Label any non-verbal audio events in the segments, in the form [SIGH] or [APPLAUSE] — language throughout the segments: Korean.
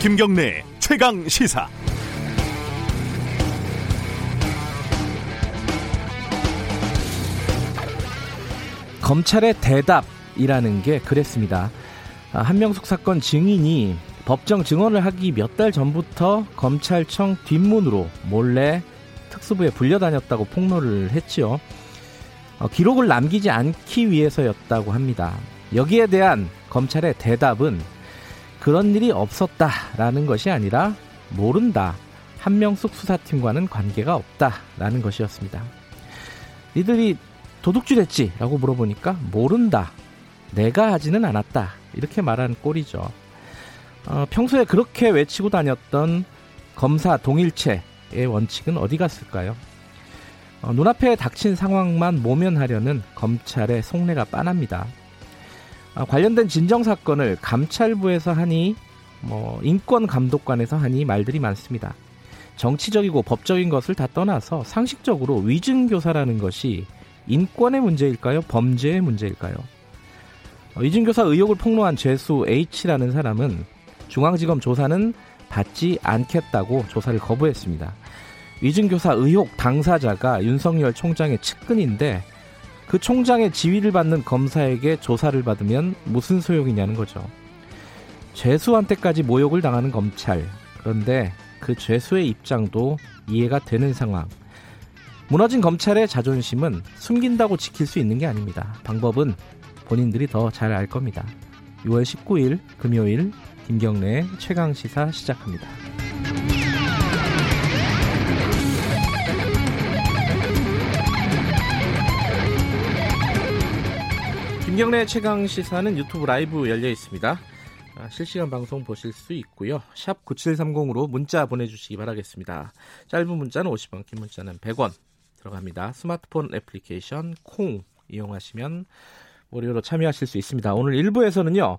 김경래 최강 시사. 검찰의 대답이라는 게 그랬습니다. 아, 한명숙 사건 증인이 법정 증언을 하기 몇 달 전부터 검찰청 뒷문으로 몰래 특수부에 불려다녔다고 폭로를 했지요. 어, 기록을 남기지 않기 위해서였다고 합니다. 여기에 대한 검찰의 대답은 그런 일이 없었다라는 것이 아니라 모른다. 한명숙 수사팀과는 관계가 없다라는 것이었습니다. 니들이 도둑질했지? 라고 물어보니까 모른다. 내가 하지는 않았다. 이렇게 말한 꼴이죠. 어, 평소에 그렇게 외치고 다녔던 검사 동일체 의 원칙은 어디 갔을까요? 어, 눈앞에 닥친 상황만 모면하려는 검찰의 속내가 빤합니다. 어, 관련된 진정 사건을 감찰부에서 하니 뭐 인권 감독관에서 하니 말들이 많습니다. 정치적이고 법적인 것을 다 떠나서 상식적으로 위증 교사라는 것이 인권의 문제일까요? 범죄의 문제일까요? 어, 위증 교사 의혹을 폭로한 죄수 H라는 사람은 중앙지검 조사는 받지 않겠다고 조사를 거부했습니다. 위증교사 의혹 당사자가 윤석열 총장의 측근인데 그 총장의 지위를 받는 검사에게 조사를 받으면 무슨 소용이냐는 거죠. 죄수한테까지 모욕을 당하는 검찰. 그런데 그 죄수의 입장도 이해가 되는 상황. 무너진 검찰의 자존심은 숨긴다고 지킬 수 있는 게 아닙니다. 방법은 본인들이 더 잘 알 겁니다. 6월 19일 금요일 김경래 최강 시사 시작합니다. 김경래 최강 시사는 유튜브 라이브 열려 있습니다. 아, 실시간 방송 보실 수 있고요. 샵 9730으로 문자 보내주시기 바라겠습니다. 짧은 문자는 50원, 긴 문자는 100원 들어갑니다. 스마트폰 애플리케이션 콩 이용하시면 무료로 참여하실 수 있습니다. 오늘 1부에서는요.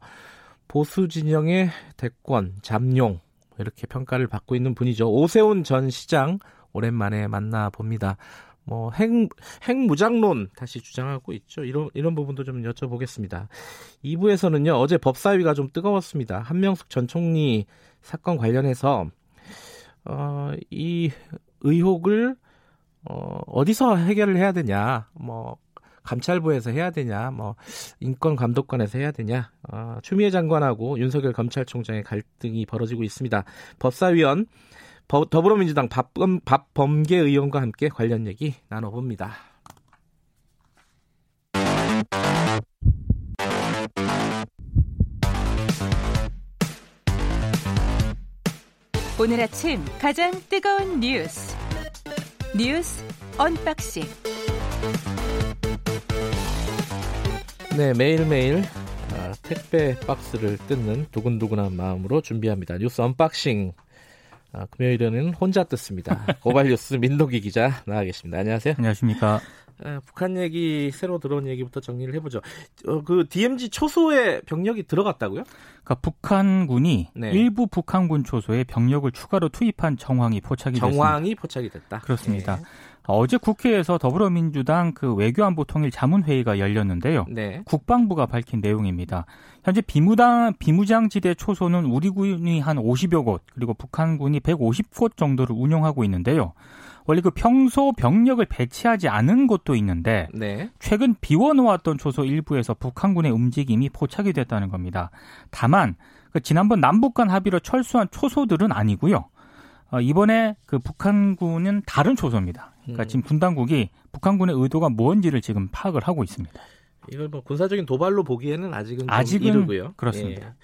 보수 진영의 대권 잠룡 이렇게 평가를 받고 있는 분이죠. 오세훈 전 시장 오랜만에 만나 봅니다. 뭐 핵, 핵무장론 다시 주장하고 있죠. 이런 이런 부분도 좀 여쭤보겠습니다. 2부에서는요. 어제 법사위가 좀 뜨거웠습니다. 한명숙 전 총리 사건 관련해서 어, 이 의혹을 어, 어디서 해결을 해야 되냐. 뭐 감찰부에서 해야 되냐, 뭐 인권 감독관에서 해야 되냐, 어, 추미애 장관하고 윤석열 검찰총장의 갈등이 벌어지고 있습니다. 법사위원 더불어민주당 박범, 박범계 의원과 함께 관련 얘기 나눠봅니다. 오늘 아침 가장 뜨거운 뉴스 뉴스 언박싱 네, 매일매일 아, 택배 박스를 뜯는 두근두근한 마음으로 준비합니다. 뉴스 언박싱. 아, 금요일에는 혼자 뜯습니다. 고발뉴스 [LAUGHS] 민동기 기자 나와 계십니다. 안녕하세요. 안녕하십니까. 아, 북한 얘기 새로 들어온 얘기부터 정리를 해보죠. 어, 그 DMZ 초소에 병력이 들어갔다고요? 그러니까 북한군이 네. 일부 북한군 초소에 병력을 추가로 투입한 정황이 포착이 됐습니다. 정황이 포착이 됐다. 그렇습니다. 네. 어제 국회에서 더불어민주당 그 외교안보 통일 자문회의가 열렸는데요. 네. 국방부가 밝힌 내용입니다. 현재 비무당, 비무장지대 초소는 우리 군이 한 50여 곳, 그리고 북한군이 150곳 정도를 운영하고 있는데요. 원래 그 평소 병력을 배치하지 않은 곳도 있는데 네. 최근 비워놓았던 초소 일부에서 북한군의 움직임이 포착이 됐다는 겁니다. 다만 그 지난번 남북 간 합의로 철수한 초소들은 아니고요. 어, 이번에 그 북한군은 다른 초소입니다. 그러니까 음. 지금 군 당국이 북한군의 의도가 뭔지를 지금 파악을 하고 있습니다. 이걸 뭐 군사적인 도발로 보기에는 아직은 아직은 이르고요. 그렇습니다.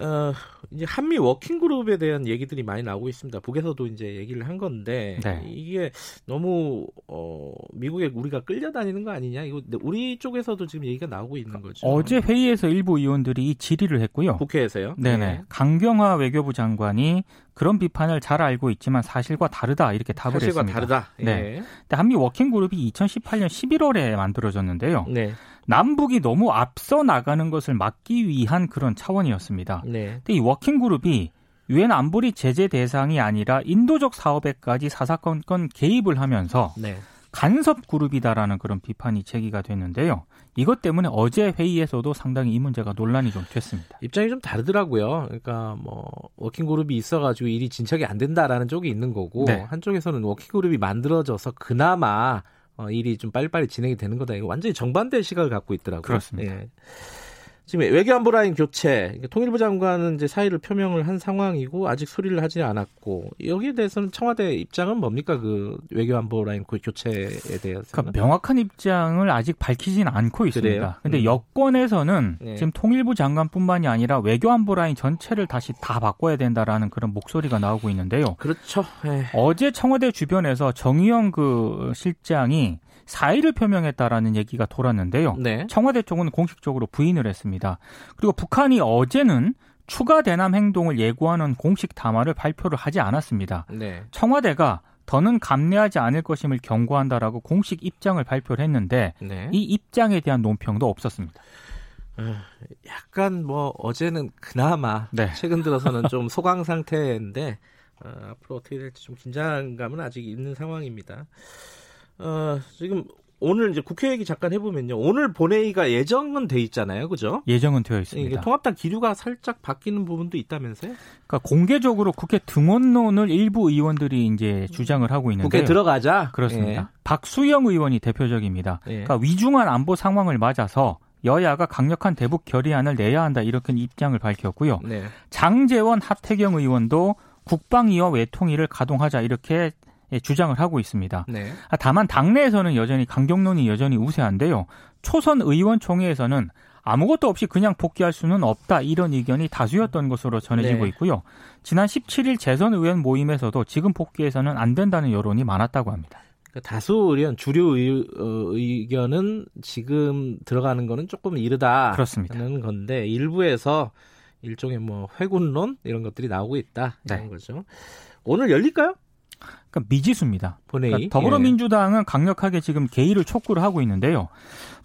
예. 어, 이제 한미 워킹 그룹에 대한 얘기들이 많이 나오고 있습니다. 북에서도 이제 얘기를 한 건데 네. 이게 너무 어, 미국에 우리가 끌려다니는 거 아니냐? 이거 우리 쪽에서도 지금 얘기가 나오고 있는 거죠. 어제 회의에서 일부 의원들이 질의를 했고요. 국회에서요? 네네. 네. 강경화 외교부 장관이 그런 비판을 잘 알고 있지만 사실과 다르다 이렇게 답을 사실과 했습니다. 다르다. 예. 네. 근데 한미 워킹 그룹이 2018년 11월에 만들어졌는데요. 네. 남북이 너무 앞서 나가는 것을 막기 위한 그런 차원이었습니다. 네. 근데 이 워킹 그룹이 유엔 안보리 제재 대상이 아니라 인도적 사업에까지 사사건건 개입을 하면서 네. 간섭 그룹이다라는 그런 비판이 제기가 됐는데요. 이것 때문에 어제 회의에서도 상당히 이 문제가 논란이 좀 됐습니다. 입장이 좀 다르더라고요. 그러니까 뭐 워킹 그룹이 있어가지고 일이 진척이 안 된다라는 쪽이 있는 거고 네. 한쪽에서는 워킹 그룹이 만들어져서 그나마 어, 일이 좀 빨리빨리 진행이 되는 거다. 이거 완전히 정반대의 시각을 갖고 있더라고요. 그렇습니다. 예. 지금 외교안보 라인 교체, 통일부 장관은 이제 사의를 표명을 한 상황이고 아직 소리를 하지 않았고 여기에 대해서는 청와대 입장은 뭡니까 그 외교안보 라인 교체에 대해서? 그러니까 명확한 입장을 아직 밝히진 않고 있습니다. 그런데 음. 여권에서는 네. 지금 통일부 장관뿐만이 아니라 외교안보 라인 전체를 다시 다 바꿔야 된다라는 그런 목소리가 나오고 있는데요. 그렇죠. 네. 어제 청와대 주변에서 정의영 그 실장이 사의를 표명했다라는 얘기가 돌았는데요. 네. 청와대 쪽은 공식적으로 부인을 했습니다. 그리고 북한이 어제는 추가 대남 행동을 예고하는 공식 담화를 발표를 하지 않았습니다. 네. 청와대가 더는 감내하지 않을 것임을 경고한다라고 공식 입장을 발표를 했는데 네. 이 입장에 대한 논평도 없었습니다. 어, 약간 뭐 어제는 그나마 네. 최근 들어서는 좀 [LAUGHS] 소강 상태인데 어, 앞으로 어떻게 될지 좀 긴장감은 아직 있는 상황입니다. 어, 지금 오늘 이제 국회 얘기 잠깐 해보면요. 오늘 본회의가 예정은 돼 있잖아요. 그죠? 예정은 되어 있습니다. 통합당 기류가 살짝 바뀌는 부분도 있다면서요? 그러니까 공개적으로 국회 등원론을 일부 의원들이 이제 주장을 하고 있는데 국회 들어가자. 그렇습니다. 예. 박수영 의원이 대표적입니다. 예. 그러니까 위중한 안보 상황을 맞아서 여야가 강력한 대북 결의안을 내야 한다 이렇게 입장을 밝혔고요. 네. 장재원 하태경 의원도 국방위와 외통위를 가동하자 이렇게 예, 주장을 하고 있습니다. 네. 아, 다만 당내에서는 여전히 강경론이 여전히 우세한데요. 초선 의원총회에서는 아무것도 없이 그냥 복귀할 수는 없다 이런 의견이 다수였던 것으로 전해지고 네. 있고요. 지난 17일 재선 의원 모임에서도 지금 복귀해서는 안 된다는 여론이 많았다고 합니다. 그 다수 의견 주류 의, 어, 견은 지금 들어가는 거는 조금 이르다 그렇습니다. 하는 건데 일부에서 일종의 뭐 회군론 이런 것들이 나오고 있다 이런 네. 거죠. 오늘 열릴까요? 그러니까 미지수입니다. 그러니까 더불어민주당은 강력하게 지금 개의를 촉구를 하고 있는데요.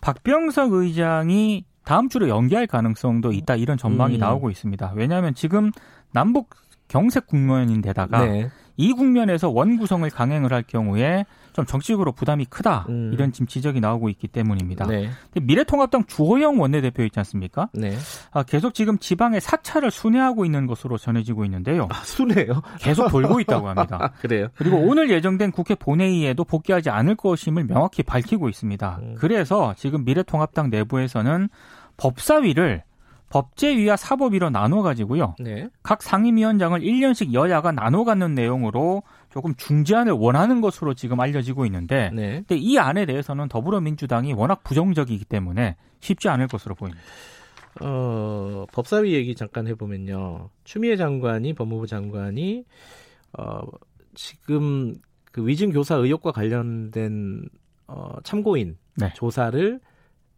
박병석 의장이 다음 주로 연기할 가능성도 있다 이런 전망이 음. 나오고 있습니다. 왜냐하면 지금 남북 경색 국면인데다가 네. 이 국면에서 원 구성을 강행을 할 경우에 좀 정치적으로 부담이 크다 음. 이런 지금 지적이 나오고 있기 때문입니다. 네. 미래통합당 주호영 원내대표 있지 않습니까? 네. 아, 계속 지금 지방의 사찰을 순회하고 있는 것으로 전해지고 있는데요. 아, 순회요? 계속 돌고 [LAUGHS] 있다고 합니다. 그래요? 그리고 오늘 예정된 국회 본회의에도 복귀하지 않을 것임을 명확히 밝히고 있습니다. 음. 그래서 지금 미래통합당 내부에서는 법사위를 법제위와 사법위로 나눠 가지고요. 네. 각 상임위원장을 1년씩 여야가 나눠 갖는 내용으로 조금 중재안을 원하는 것으로 지금 알려지고 있는데 네. 근데 이 안에 대해서는 더불어민주당이 워낙 부정적이기 때문에 쉽지 않을 것으로 보입니다. 어, 법사위 얘기 잠깐 해보면요. 추미애 장관이 법무부 장관이 어, 지금 그 위증 교사 의혹과 관련된 어, 참고인 네. 조사를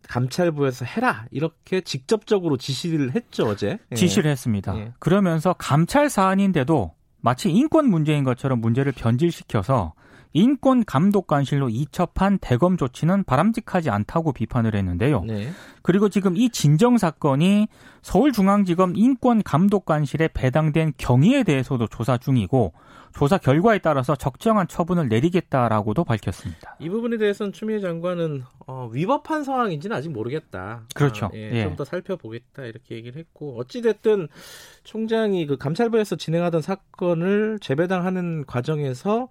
감찰부에서 해라 이렇게 직접적으로 지시를 했죠 어제 예. 지시를 했습니다. 예. 그러면서 감찰 사안인데도 마치 인권 문제인 것처럼 문제를 변질시켜서 인권 감독 관실로 이첩한 대검 조치는 바람직하지 않다고 비판을 했는데요. 네. 그리고 지금 이 진정 사건이 서울중앙지검 인권 감독 관실에 배당된 경위에 대해서도 조사 중이고 조사 결과에 따라서 적정한 처분을 내리겠다라고도 밝혔습니다. 이 부분에 대해서는 추미애 장관은 어, 위법한 상황인지는 아직 모르겠다. 그렇죠. 아, 예, 예. 좀더 살펴보겠다 이렇게 얘기를 했고 어찌 됐든 총장이 그 감찰부에서 진행하던 사건을 재배당하는 과정에서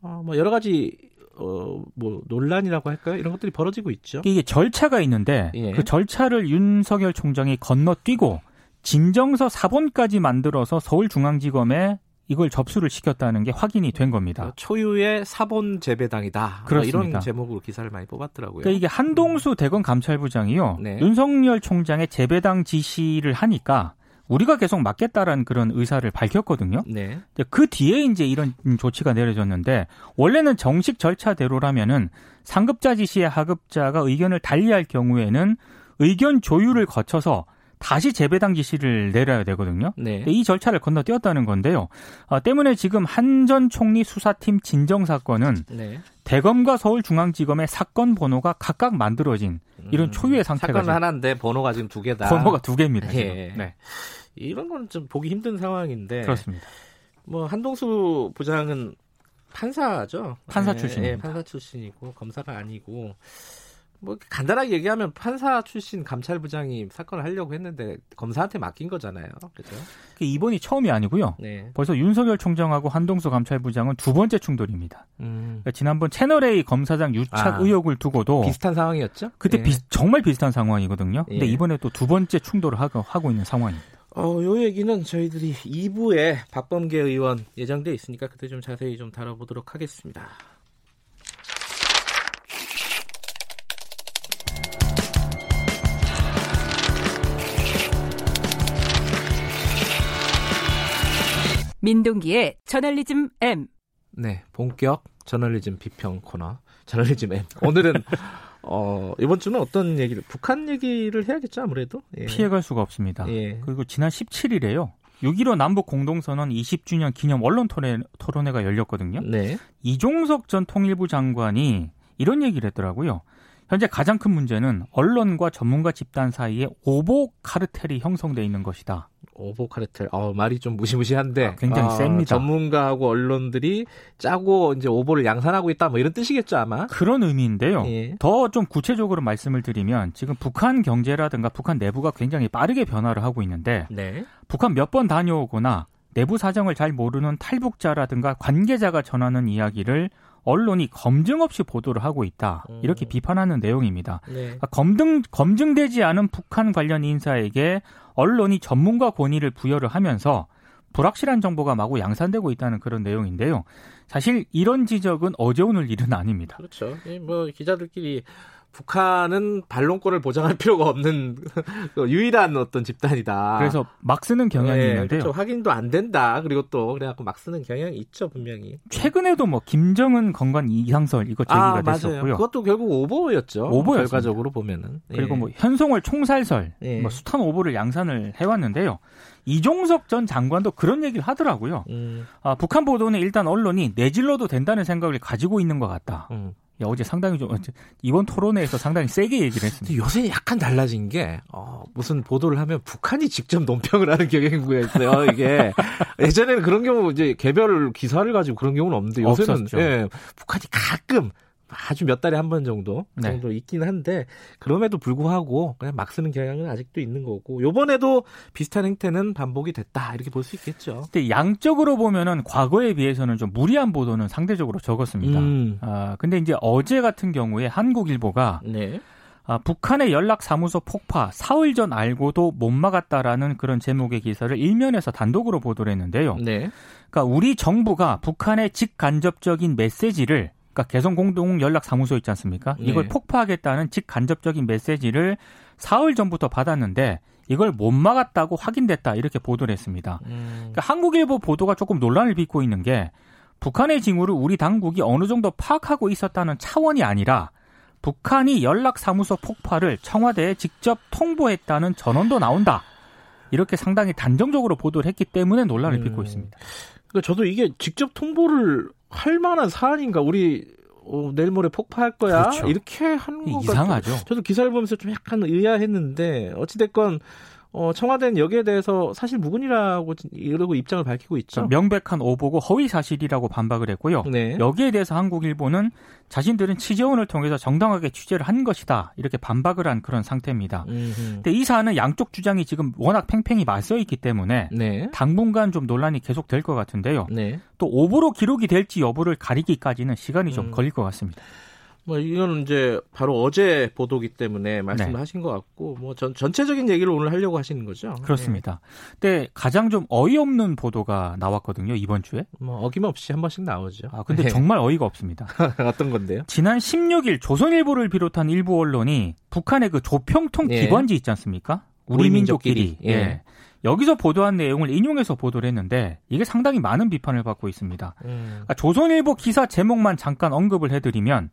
어, 뭐 여러 가지 어, 뭐 논란이라고 할까요? 이런 것들이 벌어지고 있죠. 이게 절차가 있는데 예. 그 절차를 윤석열 총장이 건너뛰고 진정서 사본까지 만들어서 서울중앙지검에 이걸 접수를 시켰다는 게 확인이 된 겁니다. 그 초유의 사본 재배당이다. 그렇습니다. 이런 제목으로 기사를 많이 뽑았더라고요. 그러니까 이게 한동수 대검 감찰부장이요. 네. 윤석열 총장의 재배당 지시를 하니까 우리가 계속 맡겠다라는 그런 의사를 밝혔거든요. 네. 그 뒤에 이제 이런 조치가 내려졌는데 원래는 정식 절차대로라면은 상급자 지시에 하급자가 의견을 달리할 경우에는 의견 조율을 거쳐서 다시 재배당 지시를 내려야 되거든요. 네. 이 절차를 건너뛰었다는 건데요. 아, 때문에 지금 한전 총리 수사팀 진정 사건은 네. 대검과 서울중앙지검의 사건 번호가 각각 만들어진 이런 음, 초유의 상태가 사건 하나인데 번호가 지금 두 개다. 번호가 두 개입니다. 예. 네. 이런 건좀 보기 힘든 상황인데 그렇습니다. 뭐 한동수 부장은 판사죠. 판사 출신. 예, 판사 출신이고 검사가 아니고 뭐 간단하게 얘기하면 판사 출신 감찰부장이 사건을 하려고 했는데 검사한테 맡긴 거잖아요. 그죠? 그 이번이 처음이 아니고요. 네. 벌써 윤석열 총장하고 한동수 감찰부장은 두 번째 충돌입니다. 음. 그러니까 지난번 채널 A 검사장 유착 아, 의혹을 두고도 비슷한 상황이었죠? 그때 네. 비, 정말 비슷한 상황이거든요. 근데 예. 이번에 또 두 번째 충돌을 하고, 하고 있는 상황입니다. 어, 요 얘기는 저희들이 2부에 박범계 의원 예정돼 있으니까 그때 좀 자세히 좀 다뤄보도록 하겠습니다. 민동기의 저널리즘 M. 네, 본격 저널리즘 비평 코너 저널리즘 M. 오늘은 [LAUGHS] 어, 이번 주는 어떤 얘기를 북한 얘기를 해야겠죠 아무래도 예. 피해갈 수가 없습니다. 예. 그리고 지난 17일에요. 6.15 남북 공동선언 20주년 기념 언론 토론, 토론회가 열렸거든요. 네. 이종석 전 통일부 장관이 이런 얘기를 했더라고요. 현재 가장 큰 문제는 언론과 전문가 집단 사이에 오보 카르텔이 형성돼 있는 것이다. 오보 카르텔. 어, 말이 좀 무시무시한데 아, 굉장히 아, 셉니다. 전문가하고 언론들이 짜고 이제 오보를 양산하고 있다 뭐 이런 뜻이겠죠, 아마. 그런 의미인데요. 예. 더좀 구체적으로 말씀을 드리면 지금 북한 경제라든가 북한 내부가 굉장히 빠르게 변화를 하고 있는데 네. 북한 몇 번 다녀오거나 내부 사정을 잘 모르는 탈북자라든가 관계자가 전하는 이야기를 언론이 검증 없이 보도를 하고 있다. 이렇게 음. 비판하는 내용입니다. 네. 그러니까 검증 검증되지 않은 북한 관련 인사에게 언론이 전문가 권위를 부여를 하면서 불확실한 정보가 마구 양산되고 있다는 그런 내용인데요. 사실 이런 지적은 어제 오늘 일은 아닙니다. 그렇죠. 뭐 기자들끼리 북한은 반론권을 보장할 [LAUGHS] 필요가 없는 [LAUGHS] 그 유일한 어떤 집단이다. 그래서 막 쓰는 경향이 네, 있는데요. 그렇죠. 확인도 안 된다. 그리고 또 그래갖고 막 쓰는 경향이 있죠 분명히. 최근에도 뭐 김정은 건강 이상설 이거 제기가 아, 됐었고요. 그것도 결국 오보였죠. 오보였습니다. 결과적으로 보면은. 그리고 예. 뭐 현송월 총살설, 예. 뭐 숱한 오보를 양산을 해왔는데요. 이종석 전 장관도 그런 얘기를 하더라고요. 음. 아, 북한 보도는 일단 언론이 내질러도 된다는 생각을 가지고 있는 것 같다. 음. 야, 어제 상당히 좀 이번 토론회에서 상당히 세게 얘기를 했습니다. 요새 약간 달라진 게 어, 무슨 보도를 하면 북한이 직접 논평을 하는 경향이 있어요. 이게 [LAUGHS] 예전에는 그런 경우 이제 개별 기사를 가지고 그런 경우는 없는데 요새는 예, 북한이 가끔 아주 몇 달에 한 번 정도 그 네. 정도 있긴 한데 그럼에도 불구하고 그냥 막 쓰는 경향은 아직도 있는 거고 요번에도 비슷한 행태는 반복이 됐다 이렇게 볼 수 있겠죠. 근데 양적으로 보면은 과거에 비해서는 좀 무리한 보도는 상대적으로 적었습니다. 음. 아 근데 이제 어제 같은 경우에 한국일보가 네. 아, 북한의 연락 사무소 폭파 사흘 전 알고도 못 막았다라는 그런 제목의 기사를 일면에서 단독으로 보도를 했는데요. 네. 그러니까 우리 정부가 북한의 직간접적인 메시지를 그러니까 개성 공동 연락 사무소 있지 않습니까? 이걸 네. 폭파하겠다는 직간접적인 메시지를 사흘 전부터 받았는데 이걸 못 막았다고 확인됐다 이렇게 보도를 했습니다. 음. 그러니까 한국일보 보도가 조금 논란을 빚고 있는 게 북한의 징후를 우리 당국이 어느 정도 파악하고 있었다는 차원이 아니라 북한이 연락 사무소 폭파를 청와대에 직접 통보했다는 전원도 나온다. 이렇게 상당히 단정적으로 보도를 했기 때문에 논란을 음. 빚고 있습니다. 그러니까 저도 이게 직접 통보를 할 만한 사안인가 우리 어, 내일 모레 폭파할 거야 그렇죠. 이렇게 하는 거 이상하죠. 저도 기사를 보면서 좀 약간 의아했는데 어찌 됐건 어, 청와대는 여기에 대해서 사실 무근이라고 이러고 입장을 밝히고 있죠. 명백한 오보고 허위 사실이라고 반박을 했고요. 네. 여기에 대해서 한국일보는 자신들은 취재원을 통해서 정당하게 취재를 한 것이다 이렇게 반박을 한 그런 상태입니다. 음흠. 근데 이 사안은 양쪽 주장이 지금 워낙 팽팽히 맞서 있기 때문에 네. 당분간 좀 논란이 계속 될 것 같은데요. 네. 또 오보로 기록이 될지 여부를 가리기까지는 시간이 좀 음. 걸릴 것 같습니다. 뭐 이거는 이제 바로 어제 보도기 때문에 말씀을 네. 하신 것 같고 뭐 전, 전체적인 얘기를 오늘 하려고 하시는 거죠. 그렇습니다. 네. 근데 가장 좀 어이없는 보도가 나왔거든요 이번 주에. 뭐 어김없이 한 번씩 나오죠. 아 근데 네. 정말 어이가 없습니다. [LAUGHS] 어떤 건데요? 지난 16일 조선일보를 비롯한 일부 언론이 북한의 그 조평통 예. 기관지 있지 않습니까? 우리 민족끼리. 예. 예. 여기서 보도한 내용을 인용해서 보도를 했는데 이게 상당히 많은 비판을 받고 있습니다. 음. 그러니까 조선일보 기사 제목만 잠깐 언급을 해드리면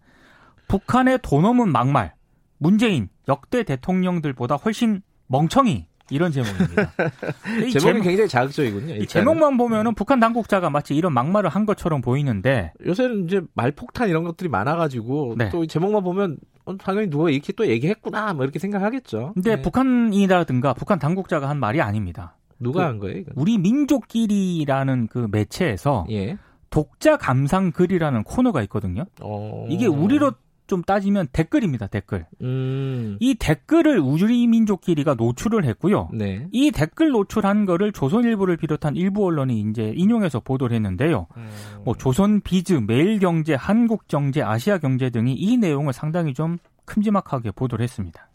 북한의 돈 없는 막말, 문재인 역대 대통령들보다 훨씬 멍청이 이런 제목입니다. [LAUGHS] 제목이 제목, 굉장히 자극적이군요. 일단은. 이 제목만 보면은 북한 당국자가 마치 이런 막말을 한 것처럼 보이는데 요새는 이제 말폭탄 이런 것들이 많아가지고 네. 또 제목만 보면 어, 당연히 누가 이렇게 또 얘기했구나 뭐 이렇게 생각하겠죠. 근데 네. 북한이라든가 북한 당국자가 한 말이 아닙니다. 누가 그, 한 거예요? 이건? 우리 민족끼리라는 그 매체에서 예. 독자 감상 글이라는 코너가 있거든요. 어... 이게 우리로 좀 따지면 댓글입니다, 댓글. 음... 이 댓글을 우리 민족끼리가 노출을 했고요. 네. 이 댓글 노출한 거를 조선일보를 비롯한 일부 언론이 이제 인용해서 보도를 했는데요. 음... 뭐 조선 비즈, 매일경제, 한국경제, 아시아경제 등이 이 내용을 상당히 좀 큼지막하게 보도를 했습니다.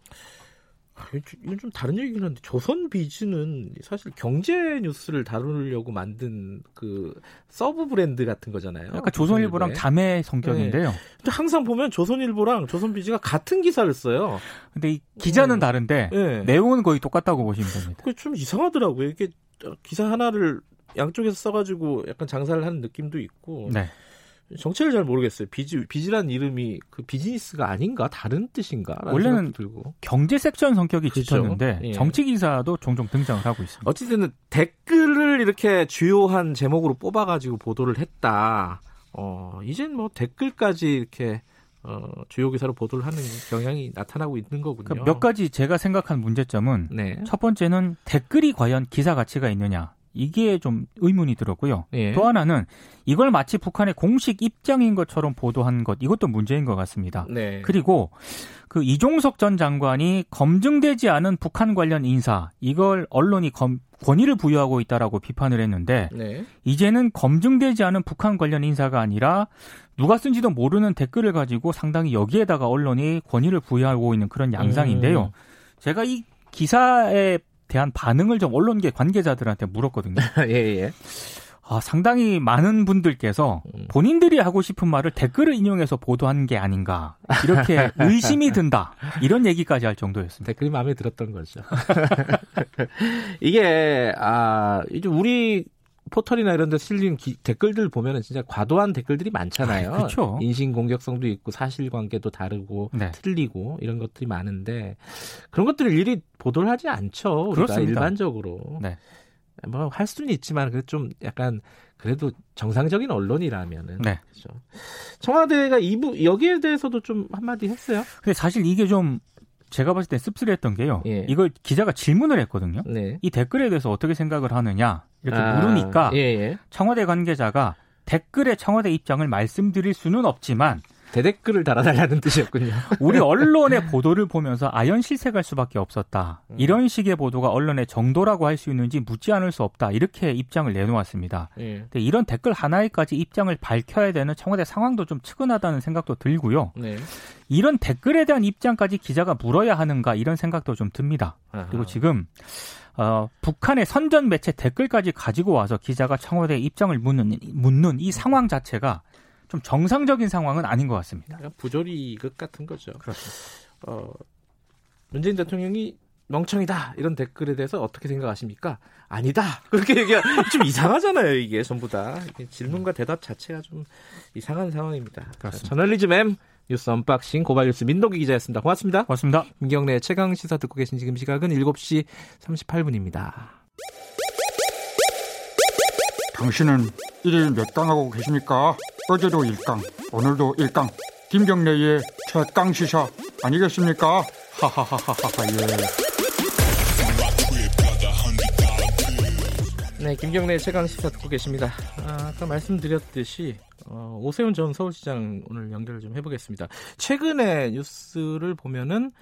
아, 이건 좀 다른 얘기긴 한데 조선 비즈는 사실 경제 뉴스를 다루려고 만든 그 서브 브랜드 같은 거잖아요. 약간 조선일보랑 자매 성격인데요. 네. 근데 항상 보면 조선일보랑 조선 비즈가 같은 기사를 써요. 근데 이 기자는 음. 다른데 네. 내용은 거의 똑같다고 보시면 됩니다. 그게 좀 이상하더라고요. 이게 기사 하나를 양쪽에서 써가지고 약간 장사를 하는 느낌도 있고. 네. 정체를 잘 모르겠어요. 비즈 비즈란 이름이 그 비즈니스가 아닌가 다른 뜻인가? 원래는 들고. 경제 섹션 성격이 그렇죠? 짙었는데 예. 정치 기사도 종종 등장을 하고 있습니다. 어쨌든 댓글을 이렇게 주요한 제목으로 뽑아가지고 보도를 했다. 어 이젠 뭐 댓글까지 이렇게 어, 주요 기사로 보도를 하는 경향이 나타나고 있는 거군요. 그러니까 몇 가지 제가 생각한 문제점은 네. 첫 번째는 댓글이 과연 기사 가치가 있느냐. 이게 좀 의문이 들었고요. 예. 또 하나는 이걸 마치 북한의 공식 입장인 것처럼 보도한 것 이것도 문제인 것 같습니다. 네. 그리고 그 이종석 전 장관이 검증되지 않은 북한 관련 인사 이걸 언론이 검, 권위를 부여하고 있다라고 비판을 했는데 네. 이제는 검증되지 않은 북한 관련 인사가 아니라 누가 쓴지도 모르는 댓글을 가지고 상당히 여기에다가 언론이 권위를 부여하고 있는 그런 양상인데요. 음. 제가 이 기사에 대한 반응을 좀 언론계 관계자들한테 물었거든요. [LAUGHS] 예, 예. 아, 상당히 많은 분들께서 음. 본인들이 하고 싶은 말을 댓글을 인용해서 보도한 게 아닌가 이렇게 [LAUGHS] 의심이 든다 이런 얘기까지 할 정도였습니다. 댓글이 마음에 들었던 거죠. [LAUGHS] 이게 아 이제 우리 포털이나 이런 데 실린 기, 댓글들 보면은 진짜 과도한 댓글들이 많잖아요. 아, 그렇죠. 인신 공격성도 있고 사실관계도 다르고 네. 틀리고 이런 것들이 많은데 그런 것들을 일일이 보도를 하지 않죠. 그렇습니다. 일반적으로. 네. 뭐할 수는 있지만 그좀 약간 그래도 정상적인 언론이라면은 네. 그렇죠. 청와대가 이부 여기에 대해서도 좀 한마디 했어요. 근데 사실 이게 좀 제가 봤을 때 씁쓸했던 게요. 예. 이걸 기자가 질문을 했거든요. 네. 이 댓글에 대해서 어떻게 생각을 하느냐 이렇게 아, 물으니까 예예. 예. 청와대 관계자가 댓글에 청와대 입장을 말씀드릴 수는 없지만 대댓글을 달아달라는 뜻이었군요. [LAUGHS] 우리 언론의 [LAUGHS] 보도를 보면서 아연 실색할 수밖에 없었다. 음. 이런 식의 보도가 언론의 정도라고 할 수 있는지 묻지 않을 수 없다. 이렇게 입장을 내놓았습니다. 예. 근데 이런 댓글 하나에까지 입장을 밝혀야 되는 청와대 상황도 좀 측은하다는 생각도 들고요. 네. 이런 댓글에 대한 입장까지 기자가 물어야 하는가 이런 생각도 좀 듭니다. 아하. 그리고 지금 어, 북한의 선전 매체 댓글까지 가지고 와서 기자가 청와대 입장을 묻는, 묻는 이 상황 자체가 좀 정상적인 상황은 아닌 것 같습니다. 부조리극 같은 거죠. 그렇습니다. 어, 문재인 대통령이 멍청이다 이런 댓글에 대해서 어떻게 생각하십니까? 아니다 그렇게 얘기가 [LAUGHS] 좀 이상하잖아요 이게 전부 다 질문과 대답 자체가 좀 이상한 상황입니다. 그렇습니다. 저널리즘 M 뉴스 언박싱 고발뉴스 민동기 기자였습니다. 고맙습니다. 고맙습니다. 김경래 최강 시사 듣고 계신 지금 시각은 7시 38분입니다. 당신은 일일 몇 강하고 계십니까? 어제도 1강, 오늘도 1강. 김경래의 최강 시사 아니겠습니까? 하하하하하 예. 네, 김경래 최강 시사 듣고 계십니다. 아, 까 말씀드렸듯이 어, 오세훈 전 서울시장 오늘 연결을 좀 해보겠습니다. 최근에 뉴스를 보면은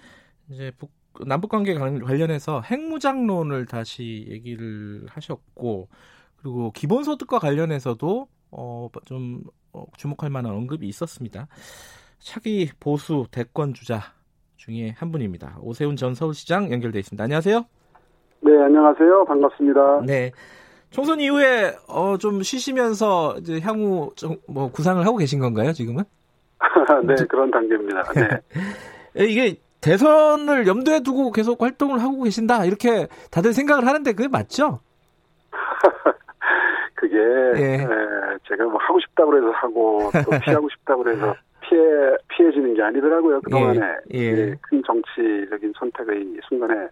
이제 북, 남북 관계 관련해서 핵무장론을 다시 얘기를 하셨고 그리고 기본소득과 관련해서도 어, 좀 어, 주목할 만한 언급이 있었습니다. 차기 보수 대권 주자 중에 한 분입니다. 오세훈 전 서울시장 연결돼 있습니다. 안녕하세요. 네, 안녕하세요. 반갑습니다. 네. 총선 이후에 어, 좀 쉬시면서 이제 향후 뭐 구상을 하고 계신 건가요, 지금은? [LAUGHS] 네, 그런 단계입니다. 네. [LAUGHS] 이게 대선을 염두에 두고 계속 활동을 하고 계신다 이렇게 다들 생각을 하는데 그게 맞죠? [LAUGHS] 그게 예. 에, 제가 뭐 하고 싶다고 해서 하고 또 피하고 싶다고 해서 피해 피해지는 게 아니더라고요. 그 동안에 예. 예. 큰 정치적인 선택의 순간에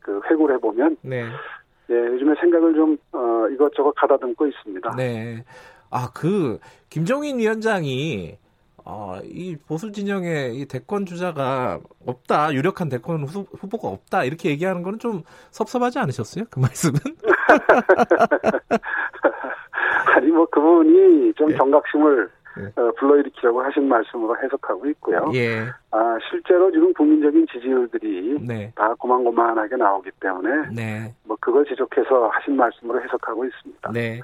그 회고를 해보면 네. 예, 요즘에 생각을 좀 어, 이것저것 가다듬고 있습니다. 네. 아, 그 김종인 위원장이 어, 이 보수 진영의 이 대권 주자가 없다, 유력한 대권 후, 후보가 없다 이렇게 얘기하는 거는 좀 섭섭하지 않으셨어요? 그 말씀은? [LAUGHS] [LAUGHS] 아니 뭐 그분이 좀 예. 경각심을 예. 어, 불러일으키려고 하신 말씀으로 해석하고 있고요. 예. 아 실제로 지금 국민적인 지지율들이 네. 다 고만고만하게 나오기 때문에 네. 뭐 그걸 지적해서 하신 말씀으로 해석하고 있습니다. 네.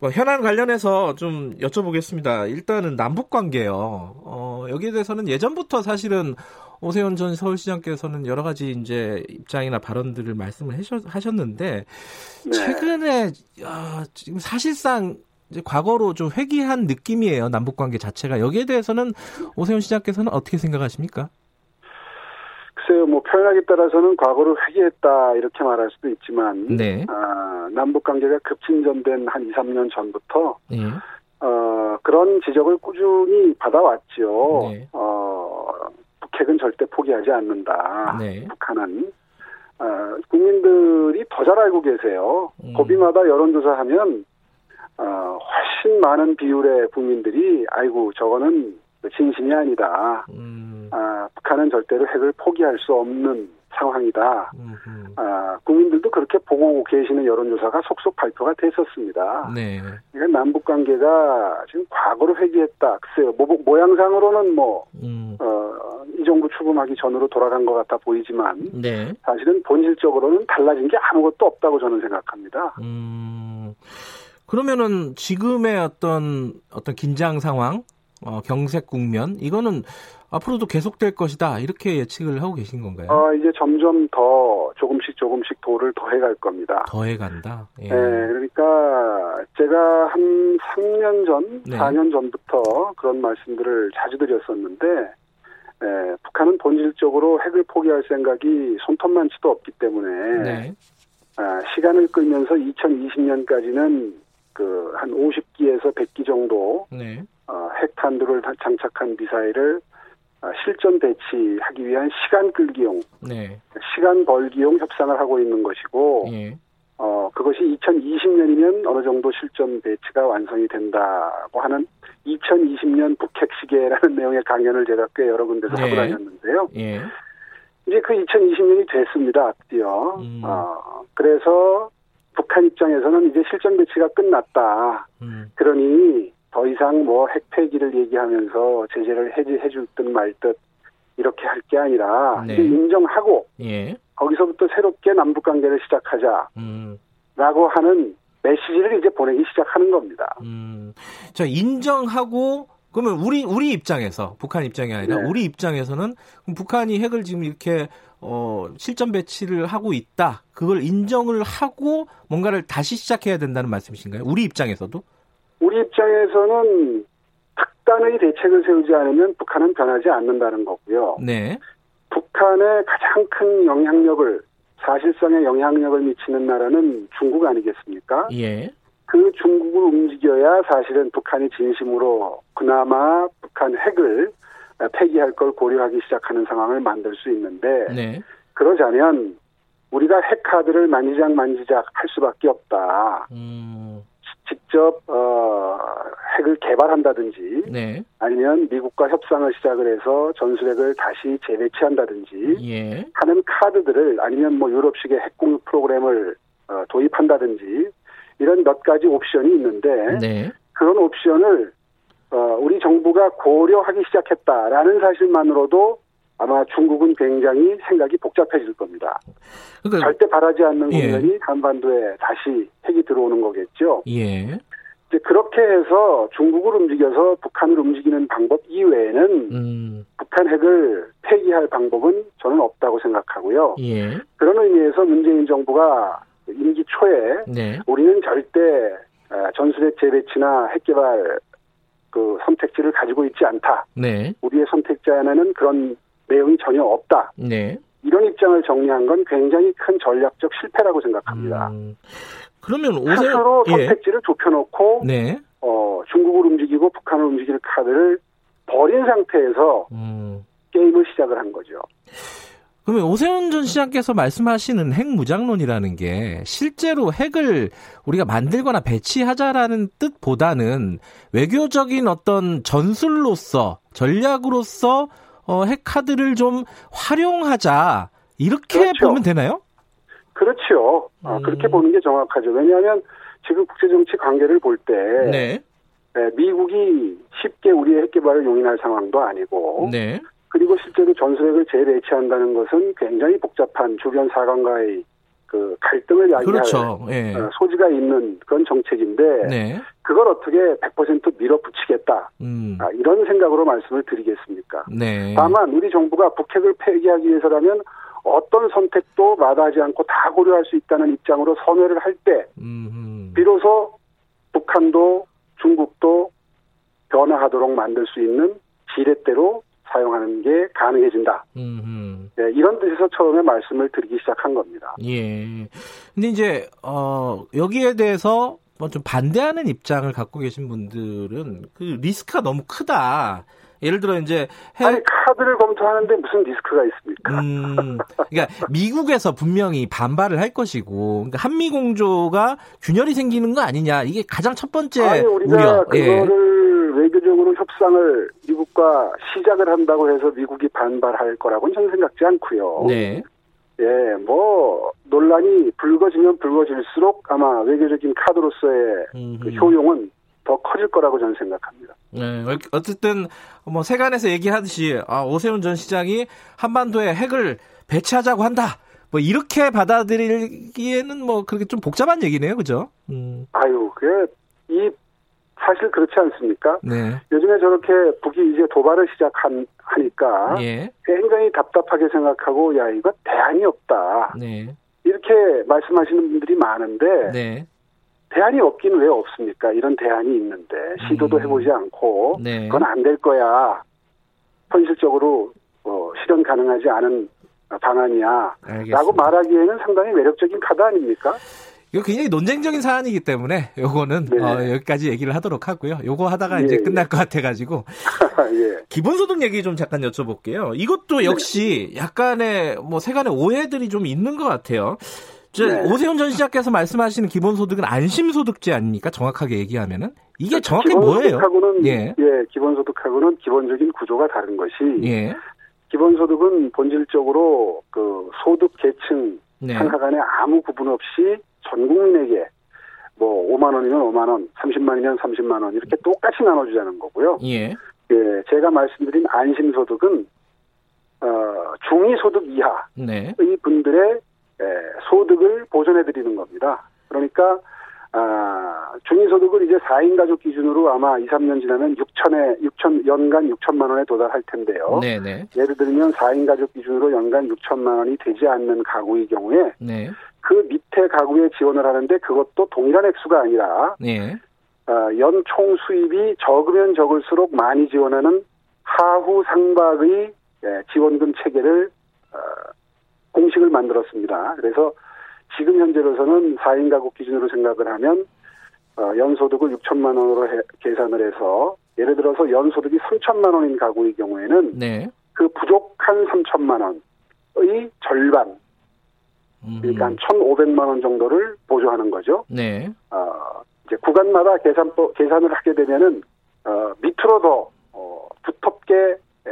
뭐 현안 관련해서 좀 여쭤보겠습니다. 일단은 남북 관계요. 어, 여기에 대해서는 예전부터 사실은 오세훈 전 서울시장께서는 여러 가지 이제 입장이나 발언들을 말씀을 하셨 는데 네. 최근에 어, 지금 사실상 이제 과거로 좀 회귀한 느낌이에요. 남북 관계 자체가 여기에 대해서는 오세훈 시장께서는 어떻게 생각하십니까? 글쎄요, 뭐 표현하기에 따라서는 과거로 회귀했다 이렇게 말할 수도 있지만, 네. 아, 남북 관계가 급진전된 한 2, 3년 전부터 네. 어, 그런 지적을 꾸준히 받아왔죠. 네. 어, 북핵은 절대 포기하지 않는다. 네. 북한은 어, 국민들이 더 잘 알고 계세요. 음. 고비마다 여론조사하면 어, 훨씬 많은 비율의 국민들이 아이고 저거는 진심이 아니다. 음. 아, 북한은 절대로 핵을 포기할 수 없는 상황이다. 아, 국민들도 그렇게 보고 계시는 여론조사가 속속 발표가 됐었습니다. 네. 그러니까 남북 관계가 지금 과거로 회귀했다. 글쎄요, 모, 모양상으로는 뭐, 음. 어, 이 정부 출범하기 전으로 돌아간 것 같아 보이지만, 네. 사실은 본질적으로는 달라진 게 아무것도 없다고 저는 생각합니다. 음. 그러면은 지금의 어떤 어떤 긴장 상황, 어, 경색 국면 이거는 앞으로도 계속될 것이다 이렇게 예측을 하고 계신 건가요? 어, 이제 점점 더 조금씩 조금씩 도를 더해갈 겁니다. 더해간다. 예. 네, 그러니까 제가 한 3년 전, 네. 4년 전부터 그런 말씀들을 자주 드렸었는데 예, 북한은 본질적으로 핵을 포기할 생각이 손톱만치도 없기 때문에 네. 아, 시간을 끌면서 2020년까지는 그 한 50기에서 100기 정도 네. 어, 핵탄두를 장착한 미사일을 어, 실전 배치하기 위한 시간 끌기용, 네. 시간 벌기용 협상을 하고 있는 것이고, 네. 어, 그것이 2020년이면 어느 정도 실전 배치가 완성이 된다고 하는 2020년 북핵 시계라는 [LAUGHS] 내용의 강연을 제가 꽤 여러 군데서 네. 하고 다녔는데요. 예. 이제 그 2020년이 됐습니다, 드디어. 음. 어, 그래서 북한 입장에서는 이제 실전 배치가 끝났다. 음. 그러니 더 이상 뭐 핵폐기를 얘기하면서 제재를 해지 해줄 듯 말 듯 이렇게 할 게 아니라 네. 인정하고 예. 거기서부터 새롭게 남북 관계를 시작하자. 음. 라고 하는 메시지를 이제 보내기 시작하는 겁니다. 음. 자, 인정하고 그러면 우리 우리 입장에서 북한 입장이 아니라 네. 우리 입장에서는 북한이 핵을 지금 이렇게 어, 실전 배치를 하고 있다. 그걸 인정을 하고 뭔가를 다시 시작해야 된다는 말씀이신가요? 우리 입장에서도? 우리 입장에서는 특단의 대책을 세우지 않으면 북한은 변하지 않는다는 거고요. 네. 북한의 가장 큰 영향력을 사실상의 영향력을 미치는 나라는 중국 아니겠습니까? 예. 그 중국을 움직여야 사실은 북한이 진심으로 그나마 북한 핵을 폐기할 걸 고려하기 시작하는 상황을 만들 수 있는데 네. 그러자면 우리가 핵카드를 만지작 만지작 할 수밖에 없다. 음. 직접 어, 핵을 개발한다든지 네. 아니면 미국과 협상을 시작을 해서 전술핵을 다시 재배치한다든지 예. 하는 카드들을 아니면 뭐 유럽식의 핵공유 프로그램을 어, 도입한다든지 이런 몇 가지 옵션이 있는데 네. 그런 옵션을 어, 우리 정부가 고려하기 시작했다라는 사실만으로도 아마 중국은 굉장히 생각이 복잡해질 겁니다. 그러니까, 절대 바라지 않는 예. 국면이 한반도에 다시 핵이 들어오는 거겠죠. 예. 이제 그렇게 해서 중국을 움직여서 북한을 움직이는 방법 이외에는 음. 북한 핵을 폐기할 방법은 저는 없다고 생각하고요. 예. 그런 의미에서 문재인 정부가 임기 초에 네. 우리는 절대 어, 전술핵 재배치나 핵 개발 그 선택지를 가지고 있지 않다. 네. 우리의 선택지 안에는 그런 내용이 전혀 없다. 네. 이런 입장을 정리한 건 굉장히 큰 전략적 실패라고 생각합니다. 음, 그러면 오세 스스로 예. 선택지를 좁혀놓고 네. 어, 중국을 움직이고 북한을 움직일 카드를 버린 상태에서 음. 게임을 시작을 한 거죠. 그러면 오세훈 전 시장께서 말씀하시는 핵 무장론이라는 게 실제로 핵을 우리가 만들거나 배치하자라는 뜻보다는 외교적인 어떤 전술로서 전략으로서 어, 핵 카드를 좀 활용하자 이렇게 그렇죠. 보면 되나요? 그렇죠. 아, 음. 그렇게 보는 게 정확하죠. 왜냐하면 지금 국제정치 관계를 볼때 네. 네, 미국이 쉽게 우리의 핵개발을 용인할 상황도 아니고 네. 그리고 실제로 전술핵을 재배치한다는 것은 굉장히 복잡한 주변 사관과의 그 갈등을 야기할 그렇죠. 예. 어, 소지가 있는 그런 정책인데 네. 그걸 어떻게 100% 밀어붙이겠다 음. 아, 이런 생각으로 말씀을 드리겠습니까? 네. 다만 우리 정부가 북핵을 폐기하기 위해서라면 어떤 선택도 마다하지 않고 다 고려할 수 있다는 입장으로 선회를 할 때 비로소 북한도 중국도 변화하도록 만들 수 있는 지렛대로 사용하는 게 가능해진다. 네, 이런 뜻에서 처음에 말씀을 드리기 시작한 겁니다. 예. 근데 이제 어 여기에 대해서 뭐좀 반대하는 입장을 갖고 계신 분들은 그 리스크가 너무 크다. 예를 들어 이제 해... 아니 카드를 검토하는데 무슨 리스크가 있습니까? 음, 그러니까 미국에서 분명히 반발을 할 것이고 그러니까 한미 공조가 균열이 생기는 거 아니냐 이게 가장 첫 번째 아니, 우리가 우려. 그거를 예. 외교적으로 협상을 미국과 시작을 한다고 해서 미국이 반발할 거라고는 저는 생각지 않고요. 네. 예, 뭐 논란이 불거지면 불거질수록 아마 외교적인 카드로서의 그 효용은 더 커질 거라고 저는 생각합니다. 네, 어쨌든 뭐 세간에서 얘기하듯이 아, 오세훈 전 시장이 한반도에 핵을 배치하자고 한다. 뭐 이렇게 받아들이기에는 뭐 그렇게 좀 복잡한 얘기네요, 그죠? 음. 아유, 그이 사실 그렇지 않습니까? 네. 요즘에 저렇게 북이 이제 도발을 시작하니까 예. 굉장히 답답하게 생각하고 야 이거 대안이 없다. 네. 이렇게 말씀하시는 분들이 많은데 네. 대안이 없긴 왜 없습니까? 이런 대안이 있는데 시도도 음. 해보지 않고 네. 그건 안 될 거야. 현실적으로 어, 실현 가능하지 않은 방안이야. 알겠습니다. 라고 말하기에는 상당히 매력적인 카드 아닙니까? 이거 굉장히 논쟁적인 사안이기 때문에 요거는 네. 어, 여기까지 얘기를 하도록 하고요. 요거 하다가 예, 이제 끝날 예. 것 같아가지고 [LAUGHS] 예. 기본소득 얘기 좀 잠깐 여쭤볼게요. 이것도 네. 역시 네. 약간의 뭐 세간의 오해들이 좀 있는 것 같아요. 네. 오세훈 전 시장께서 말씀하시는 기본소득은 안심소득제 아닙니까? 정확하게 얘기하면은 이게 그렇죠. 정확히 뭐예요? 예. 예, 기본소득하고는 기본적인 구조가 다른 것이 예. 기본소득은 본질적으로 그 소득 계층 네. 상하 간에 아무 구분 없이 전 국민에게 뭐 5만 원이면 5만 원, 30만이면 30만 원 이렇게 똑같이 나눠주자는 거고요. 예. 예, 제가 말씀드린 안심소득은 어, 중위소득 이하의 네. 분들의 에, 소득을 보존해 드리는 겁니다. 그러니까 아, 중위소득을 이제 4인 가족 기준으로 아마 2, 3년 지나면 6천에 6천 연간 6천만 원에 도달할 텐데요. 네네. 네. 예를 들면 4인 가족 기준으로 연간 6천만 원이 되지 않는 가구의 경우에 네. 그 밑에 가구에 지원을 하는데 그것도 동일한 액수가 아니라 네. 어, 연총 수입이 적으면 적을수록 많이 지원하는 하후 상박의 예, 지원금 체계를 어, 공식을 만들었습니다. 그래서 지금 현재로서는 4인 가구 기준으로 생각을 하면 어, 연소득을 6천만 원으로 해, 계산을 해서 예를 들어서 연소득이 3천만 원인 가구의 경우에는 네. 그 부족한 3천만 원의 절반 그러니까 한 1,500만 원 정도를 보조하는 거죠. 네. 어, 이제 구간마다 계산 계산을 하게 되면은 어, 밑으로 더 어, 두텁게 에,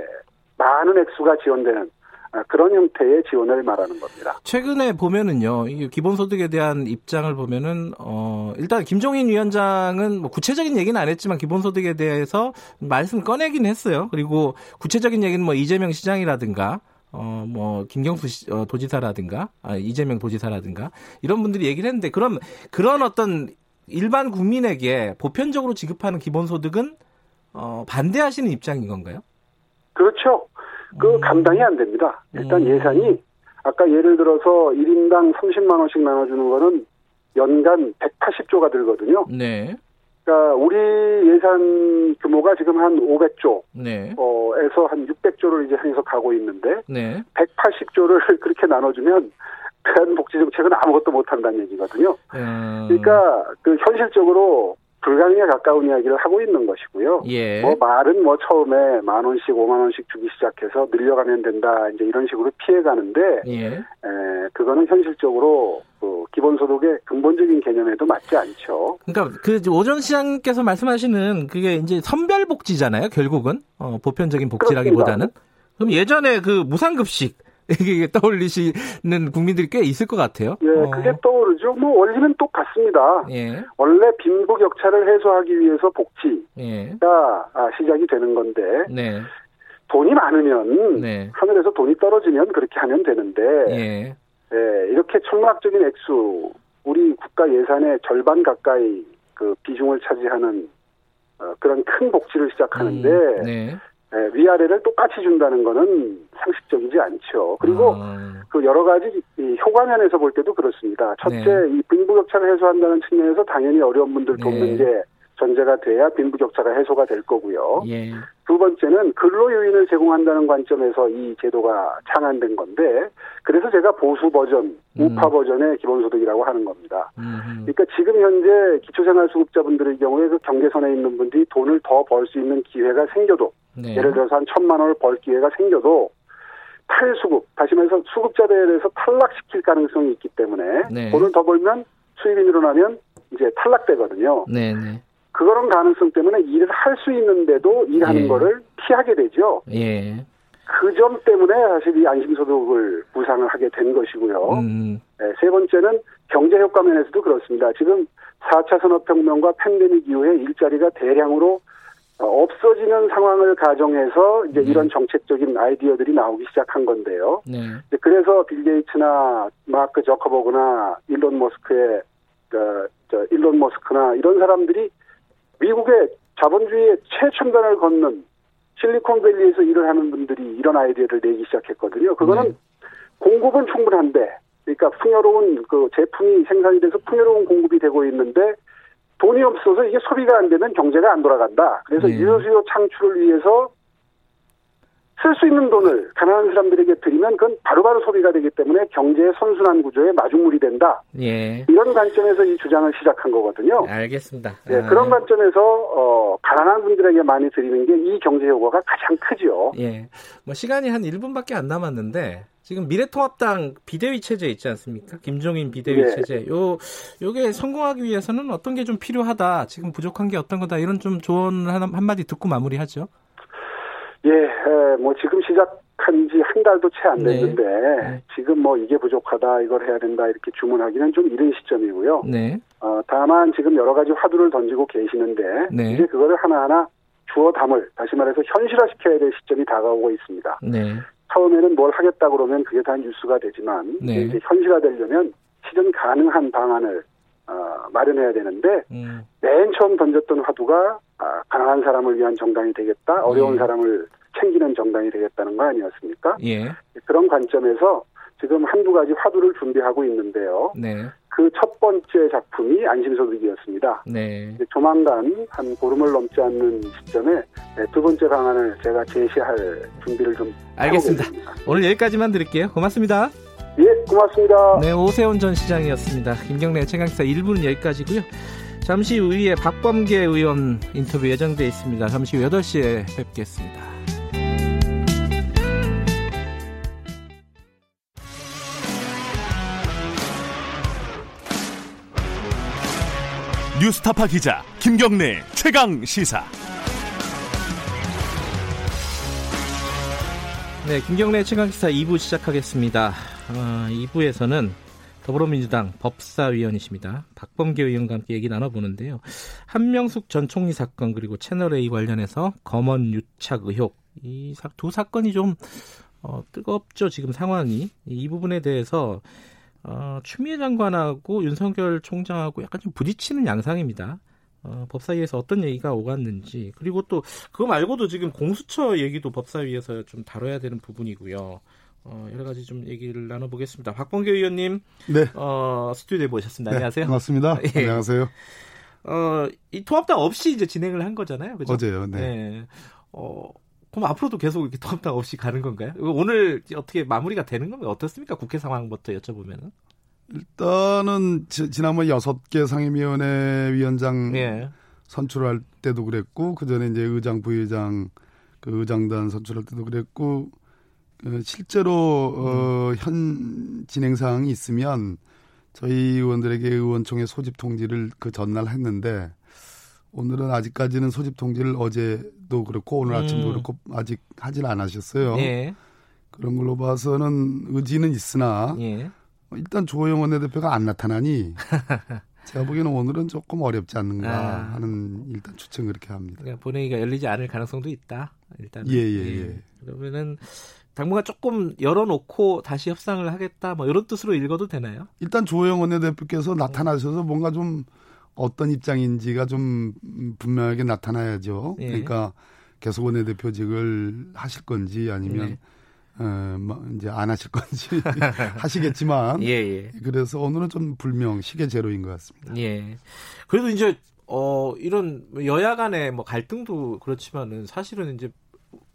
많은 액수가 지원되는 아, 그런 형태의 지원을 말하는 겁니다. 최근에 보면은요, 기본소득에 대한 입장을 보면은 어 일단 김종인 위원장은 뭐 구체적인 얘기는 안 했지만 기본소득에 대해서 말씀 꺼내긴 했어요. 그리고 구체적인 얘기는 뭐 이재명 시장이라든가 어, 뭐, 김경수 시, 어, 도지사라든가, 아, 이재명 도지사라든가, 이런 분들이 얘기를 했는데, 그럼, 그런 어떤 일반 국민에게 보편적으로 지급하는 기본소득은, 어, 반대하시는 입장인 건가요? 그렇죠. 그 음. 감당이 안 됩니다. 일단 음. 예산이, 아까 예를 들어서 1인당 30만 원씩 나눠주는 거는 연간 180조가 들거든요. 네. 그러니까 우리 예산 규모가 지금 한 500조, 네. 어에서 한 600조를 이제 향해서 가고 있는데, 네. 180조를 [LAUGHS] 그렇게 나눠주면 대한복지 정책은 아무것도 못한다는 얘기거든요. 음. 그러니까 그 현실적으로 불가능에 가까운 이야기를 하고 있는 것이고요. 예. 뭐 말은 뭐 처음에 만 원씩 오만 원씩 주기 시작해서 늘려가면 된다 이제 이런 식으로 피해가는데 예. 에, 그거는 현실적으로 그 기본소득의 근본적인 개념에도 맞지 않죠. 그러니까 그 오전 시장께서 말씀하시는 그게 이제 선별복지잖아요. 결국은 어, 보편적인 복지라기보다는 그렇습니다. 그럼 예전에 그 무상급식 이게 떠올리시는 국민들이 꽤 있을 것 같아요. 예, 어. 그게 떠오르죠. 뭐 원리는 똑같습니다. 예. 원래 빈부 격차를 해소하기 위해서 복지가 예. 아, 시작이 되는 건데 네. 돈이 많으면 네. 하늘에서 돈이 떨어지면 그렇게 하면 되는데 예. 예, 이렇게 천문학적인 액수 우리 국가 예산의 절반 가까이 그 비중을 차지하는 어, 그런 큰 복지를 시작하는데 음, 네. 예, 위아래를 똑같이 준다는 거는 상식적이지 않죠. 그리고 아. 그 여러 가지 이 효과면에서 볼 때도 그렇습니다. 첫째, 네. 이 빈부격차를 해소한다는 측면에서 당연히 어려운 분들 돕는 네. 게 전제가 돼야 빈부격차가 해소가 될 거고요. 예. 두 번째는 근로 요인을 제공한다는 관점에서 이 제도가 창안된 건데 그래서 제가 보수 버전, 음. 우파 버전의 기본소득이라고 하는 겁니다. 음. 그러니까 지금 현재 기초생활수급자분들의 경우에 그 경계선에 있는 분들이 돈을 더 벌 수 있는 기회가 생겨도 네. 예를 들어서 한 천만 원을 벌 기회가 생겨도 탈수급, 다시 말해서 수급자들에 대해서 탈락시킬 가능성이 있기 때문에 네. 돈을 더 벌면 수입이 늘어나면 이제 탈락되거든요. 네, 네. 그런 가능성 때문에 일을 할 수 있는데도 일하는 예. 거를 피하게 되죠. 예. 그 점 때문에 사실 이 안심소득을 부상을 하게 된 것이고요. 음. 네, 세 번째는 경제 효과 면에서도 그렇습니다. 지금 4차 산업혁명과 팬데믹 이후에 일자리가 대량으로 어, 없어지는 상황을 가정해서 이제 네. 이런 정책적인 아이디어들이 나오기 시작한 건데요. 네. 그래서 빌 게이츠나 마크 저커버그나 일론 머스크의 저, 저 일론 머스크나 이런 사람들이 미국의 자본주의의 최첨단을 걷는 실리콘밸리에서 일을 하는 분들이 이런 아이디어를 내기 시작했거든요. 그거는 네. 공급은 충분한데, 그러니까 풍요로운 그 제품이 생산이 돼서 풍요로운 공급이 되고 있는데 돈이 없어서 이게 소비가 안 되면 경제가 안 돌아간다. 그래서 네. 유효수요 창출을 위해서 쓸 수 있는 돈을 가난한 사람들에게 드리면 그건 바로바로 소비가 되기 때문에 경제의 선순환 구조에 마중물이 된다. 예. 이런 관점에서 이 주장을 시작한 거거든요. 알겠습니다. 예, 아. 그런 관점에서 어, 가난한 분들에게 많이 드리는 게 이 경제 효과가 가장 크죠. 예. 뭐 시간이 한 1분밖에 안 남았는데 지금 미래통합당 비대위 체제 있지 않습니까? 김종인 비대위 예. 체제. 요 요게 성공하기 위해서는 어떤 게 좀 필요하다. 지금 부족한 게 어떤 거다. 이런 좀 조언 한, 한마디 듣고 마무리하죠. 예, 뭐 지금 시작한 지 한 달도 채 안 됐는데 네. 지금 뭐 이게 부족하다 이걸 해야 된다 이렇게 주문하기는 좀 이른 시점이고요. 네. 어, 다만 지금 여러 가지 화두를 던지고 계시는데 네. 이제 그거를 하나하나 주어 담을 다시 말해서 현실화시켜야 될 시점이 다가오고 있습니다. 네. 처음에는 뭘 하겠다 그러면 그게 다 뉴스가 되지만 네. 이제 현실화되려면 실현 가능한 방안을 어, 마련해야 되는데 음. 맨 처음 던졌던 화두가 아, 가난한 사람을 위한 정당이 되겠다, 어려운 예. 사람을 챙기는 정당이 되겠다는 거 아니었습니까? 예. 그런 관점에서 지금 한두 가지 화두를 준비하고 있는데요. 네. 그 첫 번째 작품이 안심소득이었습니다. 네. 조만간 한 보름을 넘지 않는 시점에 네, 두 번째 방안을 제가 제시할 준비를 좀 알겠습니다. 오늘 여기까지만 드릴게요. 고맙습니다. 예, 고맙습니다. 네, 오세훈 전 시장이었습니다. 김경래 최강기사 1부는 여기까지고요. 잠시 후에 박범계 의원 인터뷰 예정되어 있습니다. 잠시 후 8시에 뵙겠습니다. 뉴스타파 기자 김경래 최강 시사. 네, 김경래 최강 시사 2부 시작하겠습니다. 어, 2부에서는 더불어민주당 법사위원이십니다. 박범계 의원과 함께 얘기 나눠보는데요. 한명숙 전 총리 사건 그리고 채널A 관련해서 검언 유착 의혹 이 두 사건이 좀 어, 뜨겁죠 지금 상황이 이 부분에 대해서 어, 추미애 장관하고 윤석열 총장하고 약간 좀 부딪히는 양상입니다. 어, 법사위에서 어떤 얘기가 오갔는지 그리고 또 그거 말고도 지금 공수처 얘기도 법사위에서 좀 다뤄야 되는 부분이고요. 어, 여러 가지 좀 얘기를 나눠보겠습니다. 박봉규 의원님, 네, 어, 스튜디오에 모셨습니다. 네, 안녕하세요. 반갑습니다. [LAUGHS] 예. 안녕하세요. 어, 이 통합당 없이 이제 진행을 한 거잖아요. 그죠? 어제요. 네. 네. 어, 그럼 앞으로도 계속 이렇게 통합당 없이 가는 건가요? 오늘 어떻게 마무리가 되는 건가요? 어떻습니까? 국회 상황부터 여쭤보면은. 일단은 지, 난번 여섯 개 상임위원회 위원장 예. 선출할 때도 그랬고 그 전에 이제 의장 부의장 그 의장단 선출할 때도 그랬고 어, 실제로 어, 현 진행 사항이 있으면 저희 의원들에게 의원총회 소집 통지를 그 전날 했는데 오늘은 아직까지는 소집 통지를 어제도 그렇고 오늘 아침도 음. 그렇고 아직 하질 않으셨어요. 네. 그런 걸로 봐서는 의지는 있으나 예. 일단 조호영 원내대표가 안 나타나니 [LAUGHS] 제가 보기에는 오늘은 조금 어렵지 않는가 아. 하는 일단 추측 그렇게 합니다. 그러니까 본회의가 열리지 않을 가능성도 있다. 일단 예예예. 예, 예. 그러면은 당분간 조금 열어놓고 다시 협상을 하겠다 뭐 이런 뜻으로 읽어도 되나요? 일단 조호영 원내대표께서 나타나셔서 뭔가 좀 어떤 입장인지가 좀 분명하게 나타나야죠. 예. 그러니까 계속 원내대표직을 하실 건지 아니면 네. 어, 뭐 이제 안 하실 건지 [LAUGHS] 하시겠지만 예, 예. 그래서 오늘은 좀 불명 시계 제로인 것 같습니다. 예. 그래도 이제 어 이런 여야 간의 뭐 갈등도 그렇지만은 사실은 이제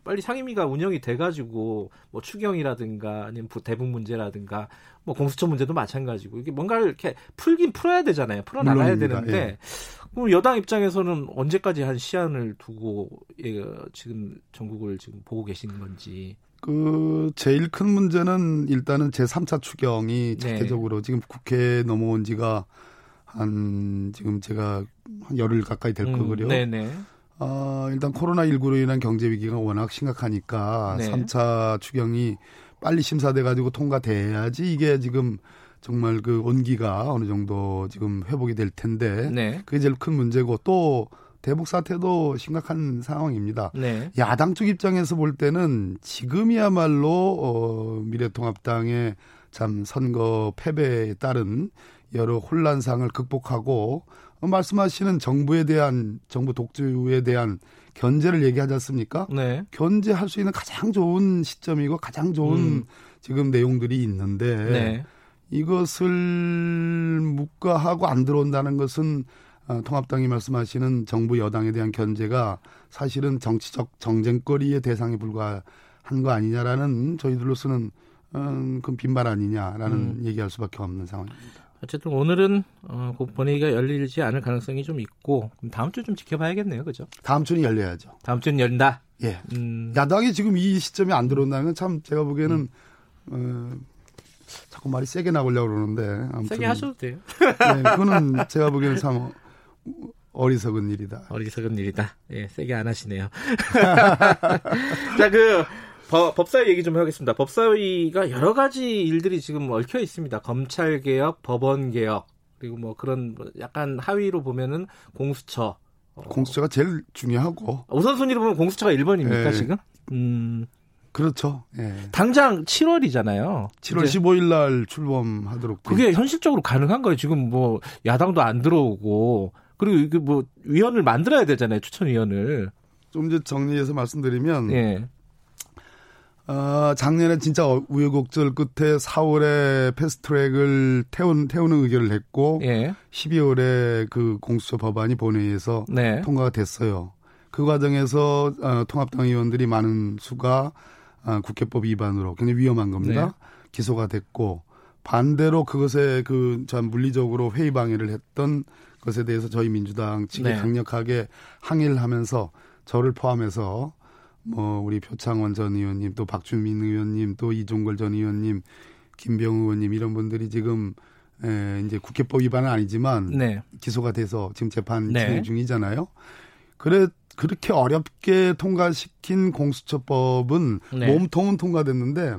빨리 상임위가 운영이 돼가지고 뭐 추경이라든가 아니면 대북 문제라든가 뭐 공수처 문제도 마찬가지고 이게 뭔가를 이렇게 풀긴 풀어야 되잖아요. 풀어 나가야 되는데 예. 그럼 여당 입장에서는 언제까지 한 시한을 두고 예, 지금 전국을 지금 보고 계시는 건지. 그 제일 큰 문제는 일단은 제 3차 추경이 자체적으로 네. 지금 국회에 넘어온 지가 한 지금 제가 한 열흘 가까이 될 음, 거고요. 네네. 어, 일단 코로나19로 인한 경제 위기가 워낙 심각하니까 네. 3차 추경이 빨리 심사돼 가지고 통과돼야지 이게 지금 정말 그 온기가 어느 정도 지금 회복이 될 텐데 네. 그게 제일 큰 문제고 또 대북 사태도 심각한 상황입니다. 네. 야당 쪽 입장에서 볼 때는 지금이야말로 어, 미래통합당의 참 선거 패배에 따른 여러 혼란상을 극복하고 어, 말씀하시는 정부에 대한 정부 독주에 대한 견제를 얘기하지 않습니까? 네. 견제할 수 있는 가장 좋은 시점이고 가장 좋은 음. 지금 내용들이 있는데 네. 이것을 묵과하고 안 들어온다는 것은 어, 통합당이 말씀하시는 정부 여당에 대한 견제가 사실은 정치적 정쟁거리의 대상에 불과한 거 아니냐라는 저희들로서는 음, 그 빈말 아니냐라는 음. 얘기할 수밖에 없는 상황입니다. 어쨌든 오늘은 어, 본회의가 열리지 않을 가능성이 좀 있고 다음 주 좀 지켜봐야겠네요, 그죠? 다음 주는 열려야죠. 다음 주는 열린다. 예. 음. 야당이 지금 이 시점에 안 들어온다는 건 참 제가 보기에는 음. 어, 자꾸 말이 세게 나오려고 그러는데 아무튼 세게 하셔도 돼요. 네, 그거는 제가 보기에는 참 어리석은 일이다. 어리석은 일이다. 예, 세게 안 하시네요. [LAUGHS] 자, 그 법사위 얘기 좀 하겠습니다. 법사위가 여러 가지 일들이 지금 얽혀 있습니다. 검찰 개혁, 법원 개혁, 그리고 뭐 그런 약간 하위로 보면은 공수처. 어. 공수처가 제일 중요하고. 우선순위로 보면 공수처가 1번입니까, 예. 지금? 음. 그렇죠. 예. 당장 7월이잖아요. 7월 15일 날 출범하도록. 그게 현실적으로 가능한 거예요. 지금 뭐 야당도 안 들어오고 그리고 이게 뭐 위원을 만들어야 되잖아요. 추천위원을. 좀 이제 정리해서 말씀드리면 예. 어, 작년에 진짜 우여곡절 끝에 4월에 패스트트랙을 태운, 태우는 의결을 했고 예. 12월에 그 공수처 법안이 본회의에서 네. 통과가 됐어요. 그 과정에서 어, 통합당 의원들이 많은 수가 어, 국회법 위반으로 굉장히 위험한 겁니다. 네. 기소가 됐고 반대로 그것에 그 참 물리적으로 회의 방해를 했던 것에 대해서 저희 민주당 측이 네. 강력하게 항의를 하면서 저를 포함해서 뭐 우리 표창원 전 의원님 또 박주민 의원님 또 이종걸 전 의원님 김병우 의원님 이런 분들이 지금 에, 이제 국회법 위반은 아니지만 네. 기소가 돼서 지금 재판 네. 진행 중이잖아요. 그래 그렇게 어렵게 통과시킨 공수처법은 네. 몸통은 통과됐는데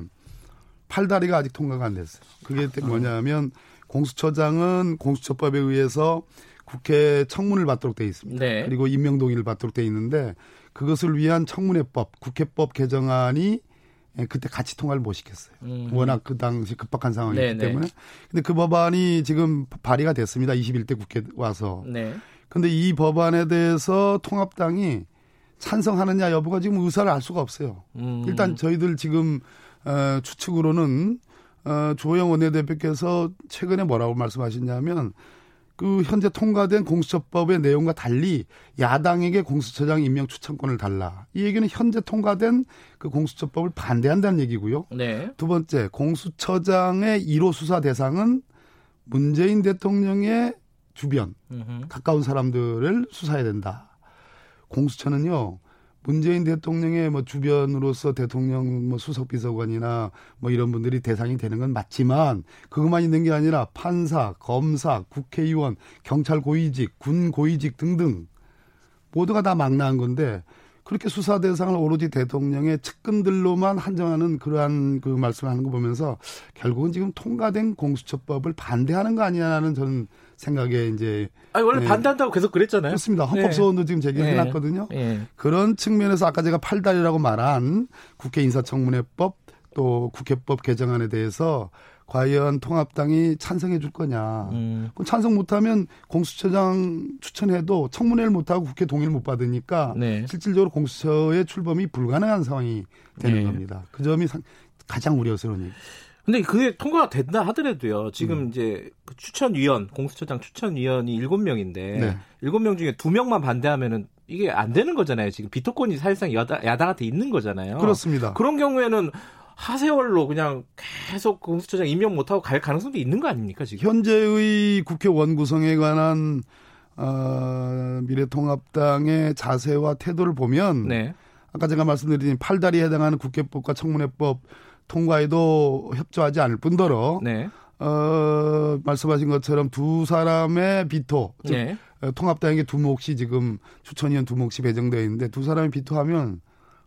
팔다리가 아직 통과가 안 됐어요. 그게 아. 뭐냐면 공수처장은 공수처법에 의해서 국회 청문을 받도록 돼 있습니다. 네. 그리고 임명 동의를 받도록 돼 있는데 그것을 위한 청문회법, 국회법 개정안이 그때 같이 통과를 못 시켰어요. 음. 워낙 그 당시 급박한 상황이기 네네. 때문에. 근데 그 법안이 지금 발의가 됐습니다. 21대 국회 와서. 네. 근데 이 법안에 대해서 통합당이 찬성하느냐 여부가 지금 의사를 알 수가 없어요. 음. 일단 저희들 지금 어, 추측으로는 어, 조영 원내대표께서 최근에 뭐라고 말씀하셨냐면 그 현재 통과된 공수처법의 내용과 달리 야당에게 공수처장 임명 추천권을 달라. 이 얘기는 현재 통과된 그 공수처법을 반대한다는 얘기고요. 네. 두 번째, 공수처장의 1호 수사 대상은 문재인 대통령의 주변, 음흠. 가까운 사람들을 수사해야 된다. 공수처는요, 문재인 대통령의 뭐 주변으로서 대통령 뭐 수석 비서관이나 뭐 이런 분들이 대상이 되는 건 맞지만 그것만 있는 게 아니라 판사, 검사, 국회의원, 경찰 고위직, 군 고위직 등등 모두가 다 망라한 건데 그렇게 수사 대상을 오로지 대통령의 측근들로만 한정하는 그러한 그 말씀을 하는 거 보면서 결국은 지금 통과된 공수처법을 반대하는 거 아니냐는 저는 생각에 이제 아니 원래 네. 반대한다고 계속 그랬잖아요. 그렇습니다. 헌법 소원도 네. 지금 제기해 네. 놨거든요. 네. 그런 측면에서 아까 제가 팔다리라고 말한 국회 인사청문회법 또 국회법 개정안에 대해서 과연 통합당이 찬성해 줄 거냐. 음. 그럼 찬성 못하면 공수처장 추천해도 청문회를 못하고 국회 동의를 못 받으니까 네. 실질적으로 공수처의 출범이 불가능한 상황이 되는 네. 겁니다. 그 점이 가장 우려스러운 얘기. 근데 그게 통과가 된다 하더라도요. 지금 음. 이제 그 추천위원, 공수처장 추천위원이 7명인데 네. 7명 중에 2명만 반대하면은 이게 안 되는 거잖아요. 지금 비토권이 사실상 여당, 야당한테 있는 거잖아요. 그렇습니다. 그런 경우에는 하세월로 그냥 계속 공수처장 임명 못하고 갈 가능성도 있는 거 아닙니까 지금? 현재의 국회 원 구성에 관한 어, 미래통합당의 자세와 태도를 보면 네. 아까 제가 말씀드린 팔다리에 해당하는 국회법과 청문회법 통과에도 협조하지 않을 뿐더러 네. 어, 말씀하신 것처럼 두 사람의 비토, 즉 네. 통합당에게 두 몫이 지금 추천위원 두 몫이 배정되어 있는데 두 사람이 비토하면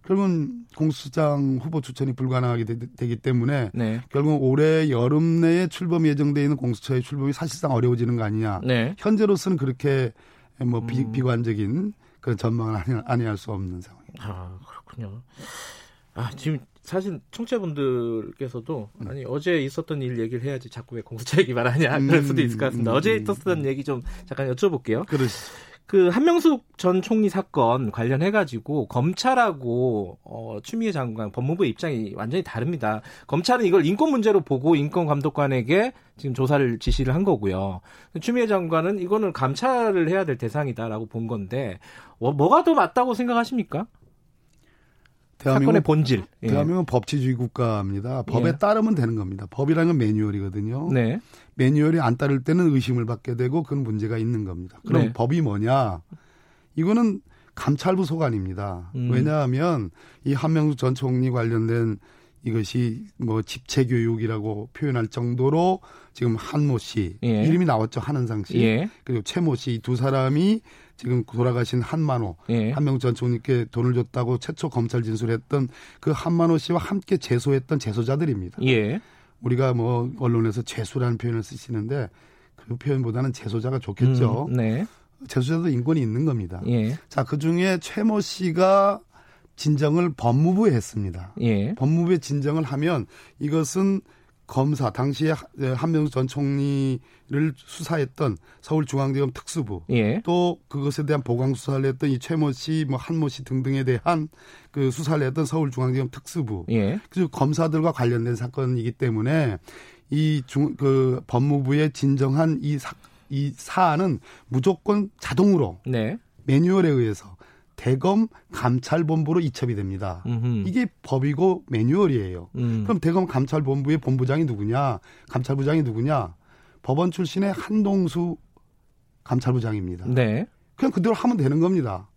결국은 공수장 후보 추천이 불가능하게 되, 기 때문에 네. 결국 올해 여름 내에 출범 예정돼 있는 공수처의 출범이 사실상 어려워지는 거 아니냐. 네. 현재로서는 그렇게 뭐 비, 음. 비관적인 그런 전망을 아니, 아니할 수 없는 상황입니다. 아 그렇군요. 아 지금 사실 청취자분들께서도 음. 아니 어제 있었던 일 얘기를 해야지 자꾸 왜 공수처 얘기만 하냐 그럴 수도 있을 것 같습니다. 음, 어제 있었던 얘기 좀 잠깐 여쭤볼게요. 그러시죠. 그 한명숙 전 총리 사건 관련해 가지고 검찰하고 어 추미애 장관 법무부의 입장이 완전히 다릅니다. 검찰은 이걸 인권 문제로 보고 인권 감독관에게 지금 조사를 지시를 한 거고요. 추미애 장관은 이거는 감찰을 해야 될 대상이다라고 본 건데 뭐, 뭐가 더 맞다고 생각하십니까? 사건의 본질. 예. 대한민국은 법치주의 국가입니다. 법에 예. 따르면 되는 겁니다. 법이라는 건 매뉴얼이거든요. 네. 매뉴얼이 안 따를 때는 의심을 받게 되고 그런 문제가 있는 겁니다. 그럼 네. 법이 뭐냐? 이거는 감찰부 소관입니다. 음. 왜냐하면 이 한명숙 전 총리 관련된 이것이 뭐 집체 교육이라고 표현할 정도로 지금 한모 씨 예. 이름이 나왔죠 한은상 씨 예. 그리고 최모 씨 두 사람이 지금 돌아가신 한만호 예. 한명 전 총리께 돈을 줬다고 최초 검찰 진술했던 그 한만호 씨와 함께 재소했던 재소자들입니다. 예. 우리가 뭐 언론에서 재수라는 표현을 쓰시는데 그 표현보다는 재소자가 좋겠죠. 음, 네. 재소자도 인권이 있는 겁니다. 예. 자, 그 중에 최모 씨가 진정을 법무부에 했습니다. 예. 법무부에 진정을 하면 이것은 검사 당시에 한명수 전 총리를 수사했던 서울중앙지검 특수부 예. 또 그것에 대한 보강 수사를 했던 이 최모 씨, 뭐 한모 씨 등등에 대한 그 수사를 했던 서울중앙지검 특수부 예. 그리고 검사들과 관련된 사건이기 때문에 이 중 그 법무부에 진정한 이 사, 이 사안은 무조건 자동으로 네. 매뉴얼에 의해서 대검 감찰본부로 이첩이 됩니다. 음흠. 이게 법이고 매뉴얼이에요. 음. 그럼 대검 감찰본부의 본부장이 누구냐? 감찰부장이 누구냐? 법원 출신의 한동수 감찰부장입니다. 네. 그냥 그대로 하면 되는 겁니다.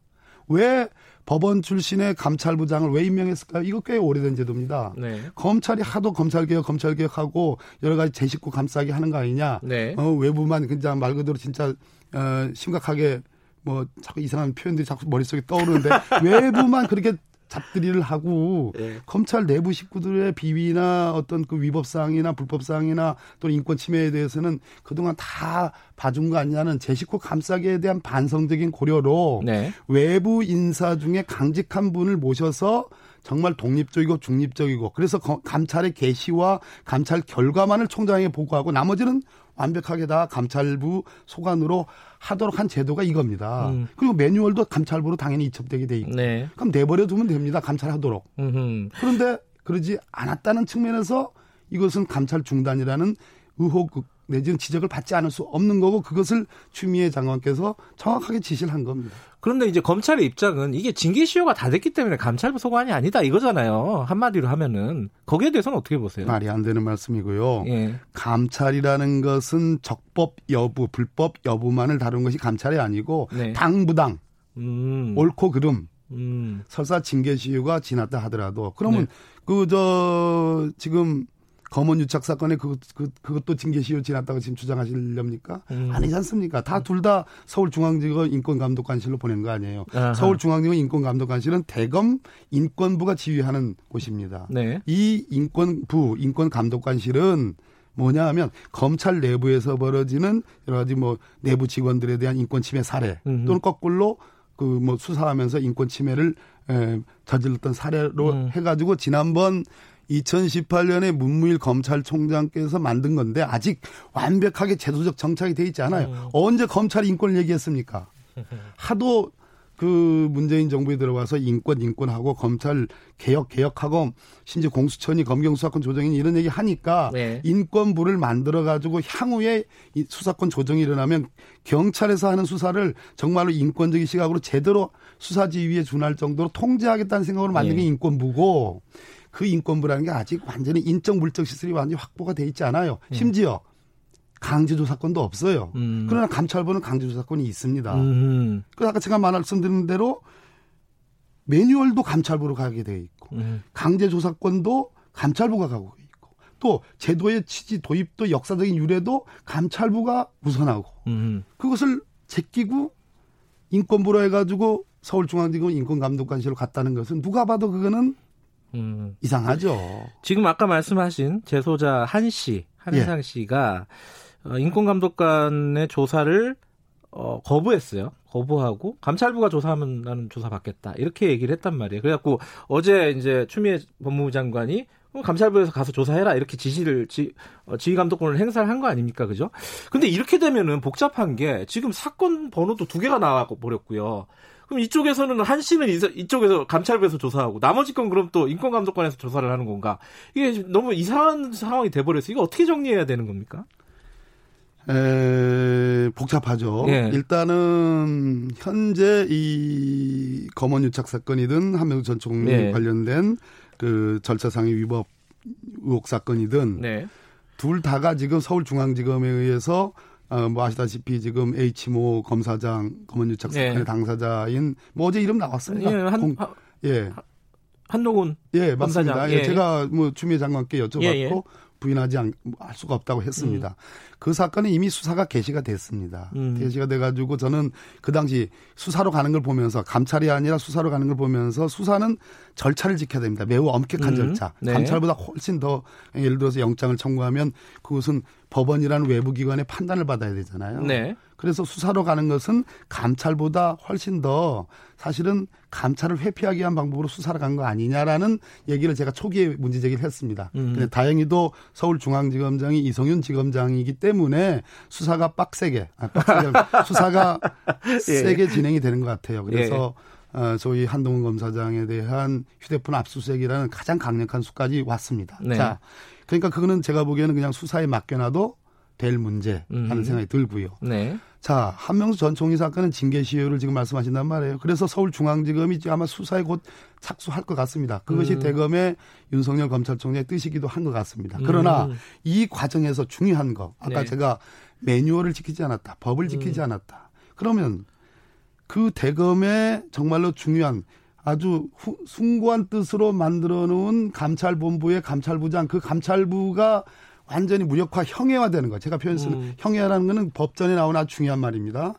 왜 법원 출신의 감찰부장을 왜 임명했을까요? 이거 꽤 오래된 제도입니다. 네. 검찰이 하도 검찰개혁, 검찰개혁하고 여러 가지 제 식구 감싸기 하는 거 아니냐. 네. 어, 외부만 그냥 말 그대로 진짜 어, 심각하게 뭐 자꾸 이상한 표현들이 자꾸 머릿속에 떠오르는데 [LAUGHS] 외부만 그렇게 잡들이를 하고 네. 검찰 내부 식구들의 비위나 어떤 그 위법 사항이나 불법 사항이나 또는 인권 침해에 대해서는 그동안 다 봐준 거 아니냐는 제 식구 감싸기에 대한 반성적인 고려로 네. 외부 인사 중에 강직한 분을 모셔서 정말 독립적이고 중립적이고 그래서 감찰의 개시와 감찰 결과만을 총장에게 보고하고 나머지는 완벽하게 다 감찰부 소관으로 하도록 한 제도가 이겁니다. 음. 그리고 매뉴얼도 감찰부로 당연히 이첩되게 돼 있고. 네. 그럼 내버려 두면 됩니다. 감찰하도록. 음흠. 그런데 그러지 않았다는 측면에서 이것은 감찰 중단이라는 의혹 내지는 지적을 받지 않을 수 없는 거고 그것을 추미애 장관께서 정확하게 지시를 한 겁니다. 그런데 이제 검찰의 입장은 이게 징계 시효가 다 됐기 때문에 감찰부 소관이 아니다 이거잖아요. 한마디로 하면은 거기에 대해서는 어떻게 보세요? 말이 안 되는 말씀이고요. 예. 감찰이라는 것은 적법 여부, 불법 여부만을 다룬 것이 감찰이 아니고 네. 당부당, 음. 옳고 그름, 음. 설사 징계 시효가 지났다 하더라도 그러면 네. 그저 지금 검언 유착 사건에 그, 그, 그것도 징계시효 지났다고 지금 주장하시렵니까? 음. 아니지 않습니까? 다 둘다 서울중앙지검 인권감독관실로 보낸 거 아니에요. 서울중앙지검 인권감독관실은 대검 인권부가 지휘하는 곳입니다. 네. 이 인권부, 인권감독관실은 뭐냐 하면 검찰 내부에서 벌어지는 여러 가지 뭐 내부 직원들에 대한 인권 침해 사례 또는 거꾸로 그 뭐 수사하면서 인권 침해를 에, 저질렀던 사례로 음. 해가지고 지난번 2018년에 문무일 검찰총장께서 만든 건데 아직 완벽하게 제도적 정착이 돼 있지 않아요. 음. 언제 검찰 인권을 얘기했습니까? [LAUGHS] 하도 그 문재인 정부에 들어와서 인권 인권하고 검찰 개혁 개혁하고 심지어 공수처니 검경 수사권 조정이 이런 얘기 하니까 네. 인권부를 만들어 가지고 향후에 이 수사권 조정이 일어나면 경찰에서 하는 수사를 정말로 인권적인 시각으로 제대로 수사 지휘에 준할 정도로 통제하겠다는 생각으로 만든 게 네. 인권부고 그 인권부라는 게 아직 완전히 인적 물적 시설이 완전히 확보가 돼 있지 않아요. 네. 심지어 강제조사권도 없어요. 음. 그러나 감찰부는 강제조사권이 있습니다. 음. 그 아까 제가 말씀드린 대로 매뉴얼도 감찰부로 가게 돼 있고 음. 강제조사권도 감찰부가 가고 있고 또 제도의 취지 도입도 역사적인 유래도 감찰부가 우선하고 음. 그것을 제끼고 인권부로 해가지고 서울중앙지검 인권감독관실로 갔다는 것은 누가 봐도 그거는 음. 이상하죠. 지금 아까 말씀하신 제소자 한 씨, 한혜상 예. 씨가 어, 인권감독관의 조사를 어, 거부했어요. 거부하고 감찰부가 조사하면 나는 조사 받겠다 이렇게 얘기를 했단 말이에요. 그래갖고 어제 이제 추미애 법무부 장관이 감찰부에서 가서 조사해라 이렇게 지시를 지, 어, 지휘 감독권을 행사를 한 거 아닙니까, 그죠? 근데 이렇게 되면은 복잡한 게 지금 사건 번호도 두 개가 나와 버렸고요. 그럼 이쪽에서는 한 씨는 이쪽에서 감찰부에서 조사하고 나머지 건 그럼 또 인권감독관에서 조사를 하는 건가? 이게 너무 이상한 상황이 돼버려서 이거 어떻게 정리해야 되는 겁니까? 에, 복잡하죠. 예. 일단은 현재 이 검언 유착 사건이든 한명수 전 총리 예. 관련된 그 절차상의 위법 의혹 사건이든 네. 둘 다가 지금 서울중앙지검에 의해서 어, 뭐 아시다시피 지금 H모 검사장 검언 유착 사건의 네. 당사자인 뭐 어제 이름 나왔습니다. 예, 한, 공, 예. 한노군 예 맞습니다. 예. 예. 제가 뭐 추미애 장관께 여쭤봤고 예, 예. 부인하지 않, 할 수가 없다고 했습니다. 음. 그 사건은 이미 수사가 개시가 됐습니다. 음. 개시가 돼가지고 저는 그 당시 수사로 가는 걸 보면서 감찰이 아니라 수사로 가는 걸 보면서 수사는 절차를 지켜야 됩니다. 매우 엄격한 음. 절차. 네. 감찰보다 훨씬 더 예를 들어서 영장을 청구하면 그것은 법원이라는 외부 기관의 판단을 받아야 되잖아요. 네. 그래서 수사로 가는 것은 감찰보다 훨씬 더 사실은 감찰을 회피하기 위한 방법으로 수사를 간 거 아니냐라는 얘기를 제가 초기에 문제 제기를 했습니다. 음. 근데 다행히도 서울중앙지검장이 이성윤 지검장이기 때문에 수사가 빡세게, 아, 빡세게 [LAUGHS] 수사가 예. 세게 진행이 되는 것 같아요. 그래서 예. 어, 저희 한동훈 검사장에 대한 휴대폰 압수수색이라는 가장 강력한 수까지 왔습니다. 네. 자, 그러니까 그거는 제가 보기에는 그냥 수사에 맡겨놔도 될 문제 하는 음. 생각이 들고요. 네. 자, 한명수 전 총리 사건은 징계 시효를 지금 말씀하신단 말이에요. 그래서 서울중앙지검이 아마 수사에 곧 착수할 것 같습니다. 그것이 음. 대검의 윤석열 검찰총장의 뜻이기도 한 것 같습니다. 그러나 음. 이 과정에서 중요한 거, 아까 네. 제가 매뉴얼을 지키지 않았다, 법을 지키지 음. 않았다. 그러면 그 대검의 정말로 중요한 아주 후, 숭고한 뜻으로 만들어 놓은 감찰본부의 감찰부장, 그 감찰부가 완전히 무력화 형해화되는 거. 제가 표현 쓰는 음. 형해화라는 거는 법전에 나오는 아주 중요한 말입니다.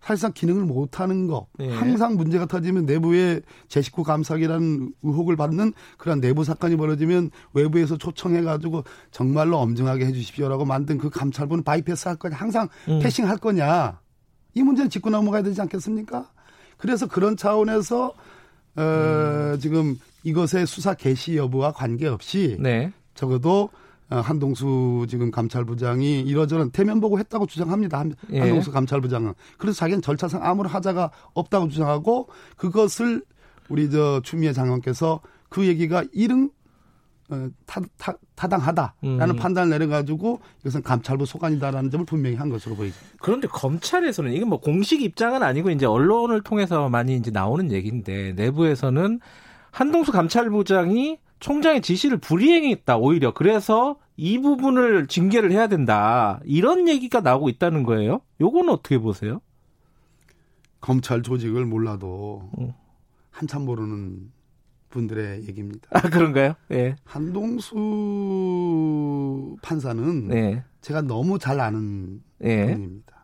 사실상 기능을 못하는 거. 네. 항상 문제가 터지면 내부의 제 식구 감사기라는 의혹을 받는 그런 내부 사건이 벌어지면 외부에서 초청해가지고 정말로 엄정하게 해주십시오라고 만든 그 감찰부는 바이패스 할 거냐. 항상 음. 패싱 할 거냐. 이 문제는 짚고 넘어가야 되지 않겠습니까? 그래서 그런 차원에서 어, 음. 지금 이것의 수사 개시 여부와 관계없이 네. 적어도 어, 한동수 지금 감찰부장이 이러저런 대면 보고 했다고 주장합니다. 한, 예. 한동수 감찰부장은. 그래서 자기는 절차상 아무런 하자가 없다고 주장하고 그것을 우리 저 추미애 장관께서 그 얘기가 어, 타, 타, 타당하다라는 음. 판단을 내려가지고 이것은 감찰부 소관이다라는 점을 분명히 한 것으로 보이죠. 그런데 검찰에서는 이게 뭐 공식 입장은 아니고 이제 언론을 통해서 많이 이제 나오는 얘기인데 내부에서는 한동수 감찰부장이 총장의 지시를 불이행했다 오히려 그래서 이 부분을 징계를 해야 된다 이런 얘기가 나오고 있다는 거예요. 요거는 어떻게 보세요? 검찰 조직을 몰라도 어. 한참 모르는 분들의 얘기입니다. 아 그런가요? 예. 한동수 판사는 네. 제가 너무 잘 아는 예. 분입니다.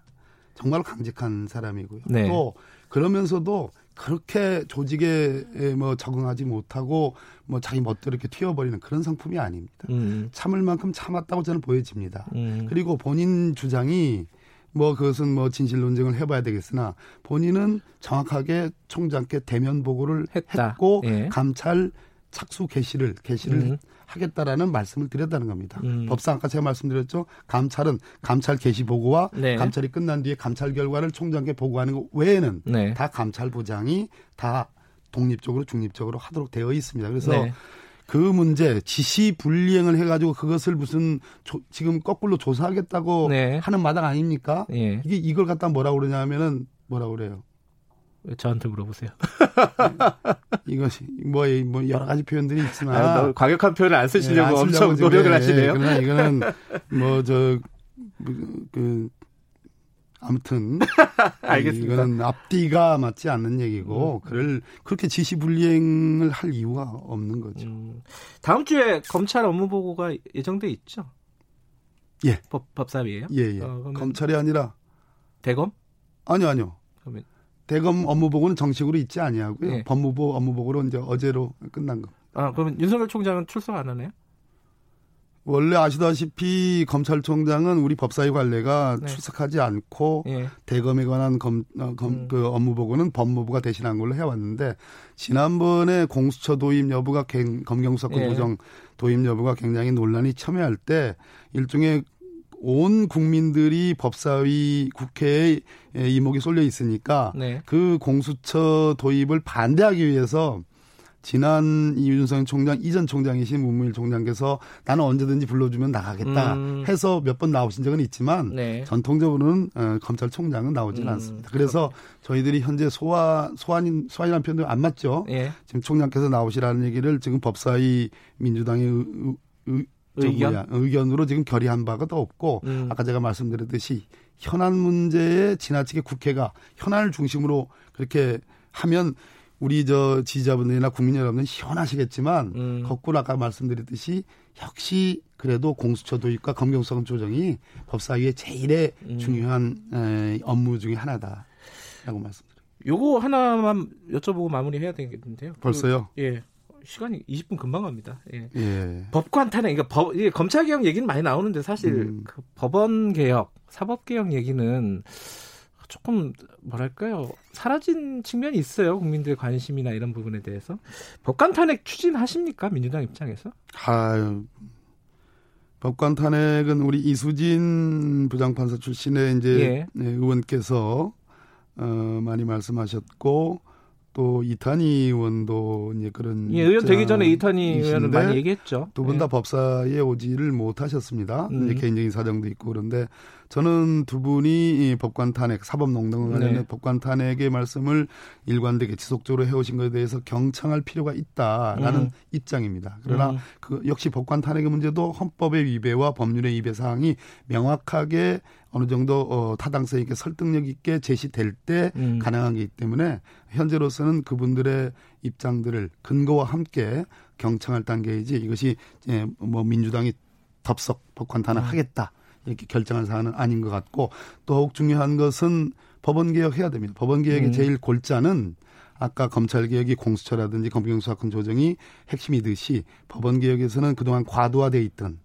정말 강직한 사람이고요. 네. 또 그러면서도 그렇게 조직에 뭐 적응하지 못하고 뭐 자기 멋대로 이렇게 튀어버리는 그런 상품이 아닙니다. 음. 참을 만큼 참았다고 저는 보여집니다. 음. 그리고 본인 주장이 뭐 그것은 뭐 진실 논쟁을 해봐야 되겠으나 본인은 정확하게 총장께 대면 보고를 했다. 했고 예. 감찰 착수 개시를 개시를 음. 하겠다라는 말씀을 드렸다는 겁니다. 음. 법상 아까 제가 말씀드렸죠. 감찰은 감찰 개시 보고와 네. 감찰이 끝난 뒤에 감찰 결과를 총장께 보고하는 것 외에는 네. 다 감찰 부장이 다 독립적으로 중립적으로 하도록 되어 있습니다. 그래서 네. 그 문제 지시 불이행을 해가지고 그것을 무슨 조, 지금 거꾸로 조사하겠다고 네. 하는 마당 아닙니까? 예. 이게 이걸 갖다 뭐라 고 그러냐면은 뭐라 고 그래요? 왜 저한테 물어보세요? [LAUGHS] 이것이 뭐, 뭐 여러 가지 표현들이 있지만 아, 과격한 표현을 안 쓰시려고, 네, 안 엄청 노력을 예, 하시네요. 그러나 이거는 뭐 저 그 아무튼 [LAUGHS] 알겠습니다. 이거는 앞뒤가 맞지 않는 얘기고 음. 그를 그렇게 지시불이행을 할 이유가 없는 거죠. 음. 다음 주에 검찰 업무 보고가 예정돼 있죠? 예. 법 법사위예요? 예, 예. 어, 검찰이 아니라 대검? 아니요, 아니요. 그러면 대검 업무 보고는 정식으로 있지 아니하고요. 예. 법무부 업무 보고로 이제 어제로 끝난 거. 아, 그러면 윤석열 총장은 출석 안 하네요? 원래 아시다시피 검찰총장은 우리 법사위 관례가 네. 출석하지 않고 예. 대검에 관한 검, 어, 검, 음. 그 업무 보고는 법무부가 대신한 걸로 해왔는데 지난번에 공수처 도입 여부가 검경수사권 예. 조정 도입 여부가 굉장히 논란이 첨예할 때 일종의 온 국민들이 법사위 국회에 이목이 쏠려 있으니까 네. 그 공수처 도입을 반대하기 위해서 지난 이윤석 총장 이전 총장이신 문무일 총장께서 나는 언제든지 불러주면 나가겠다 음. 해서 몇 번 나오신 적은 있지만 네. 전통적으로는 어, 검찰총장은 나오지는 음. 않습니다. 그래서 저희들이 현재 소환 소환인 소환이라는 표현도 안 맞죠. 예. 지금 총장께서 나오시라는 얘기를 지금 법사위 민주당의 의, 의, 의견? 의견으로 지금 결의한 바가 더 없고 음. 아까 제가 말씀드렸듯이 현안 문제에 지나치게 국회가 현안을 중심으로 그렇게 하면 우리 저 지지자분들이나 국민 여러분은 시원하시겠지만 음. 거꾸로 아까 말씀드렸듯이 역시 그래도 공수처 도입과 검경수사권 조정이 법사위의 제일의 음. 중요한 에, 업무 중의 하나다라고 말씀드립니다. 요거 하나만 여쭤보고 마무리해야 되겠는데요. 벌써요? 그, 예. 시간이 20분 금방 갑니다. 예. 예. 법관 탄핵, 그러니까 법, 검찰 개혁 얘기는 많이 나오는데 사실 음. 그 법원 개혁, 사법 개혁 얘기는 조금 뭐랄까요 사라진 측면이 있어요 국민들의 관심이나 이런 부분에 대해서 법관 탄핵 추진하십니까 민주당 입장에서? 아 법관 탄핵은 우리 이수진 부장판사 출신의 이제 예. 네, 의원께서 어, 많이 말씀하셨고 또 이탄희 의원도 이제 그런 예, 의원 되기 전에 이탄희 의원은 많이 얘기했죠. 두 분다 예. 법사에 오지를 못하셨습니다. 음. 이제 개인적인 사정도 있고 그런데 저는 두 분이 이 법관 탄핵, 사법농단과 관련된 네. 법관 탄핵의 말씀을 일관되게 지속적으로 해오신 것에 대해서 경청할 필요가 있다라는 음. 입장입니다. 그러나 음. 그 역시 법관 탄핵의 문제도 헌법의 위배와 법률의 위배 사항이 명확하게 어느 정도 어, 타당성 있게 설득력 있게 제시될 때 음. 가능한 게 있기 때문에 현재로서는 그분들의 입장들을 근거와 함께 경청할 단계이지 이것이 예, 뭐 민주당이 덥석 법관 탄핵하겠다. 이렇게 결정한 사안은 아닌 것 같고 더욱 중요한 것은 법원 개혁해야 됩니다. 법원 개혁의 음. 제일 골자는 아까 검찰 개혁이 공수처라든지 검경수사권 조정이 핵심이듯이 법원 개혁에서는 그동안 과도화돼 있던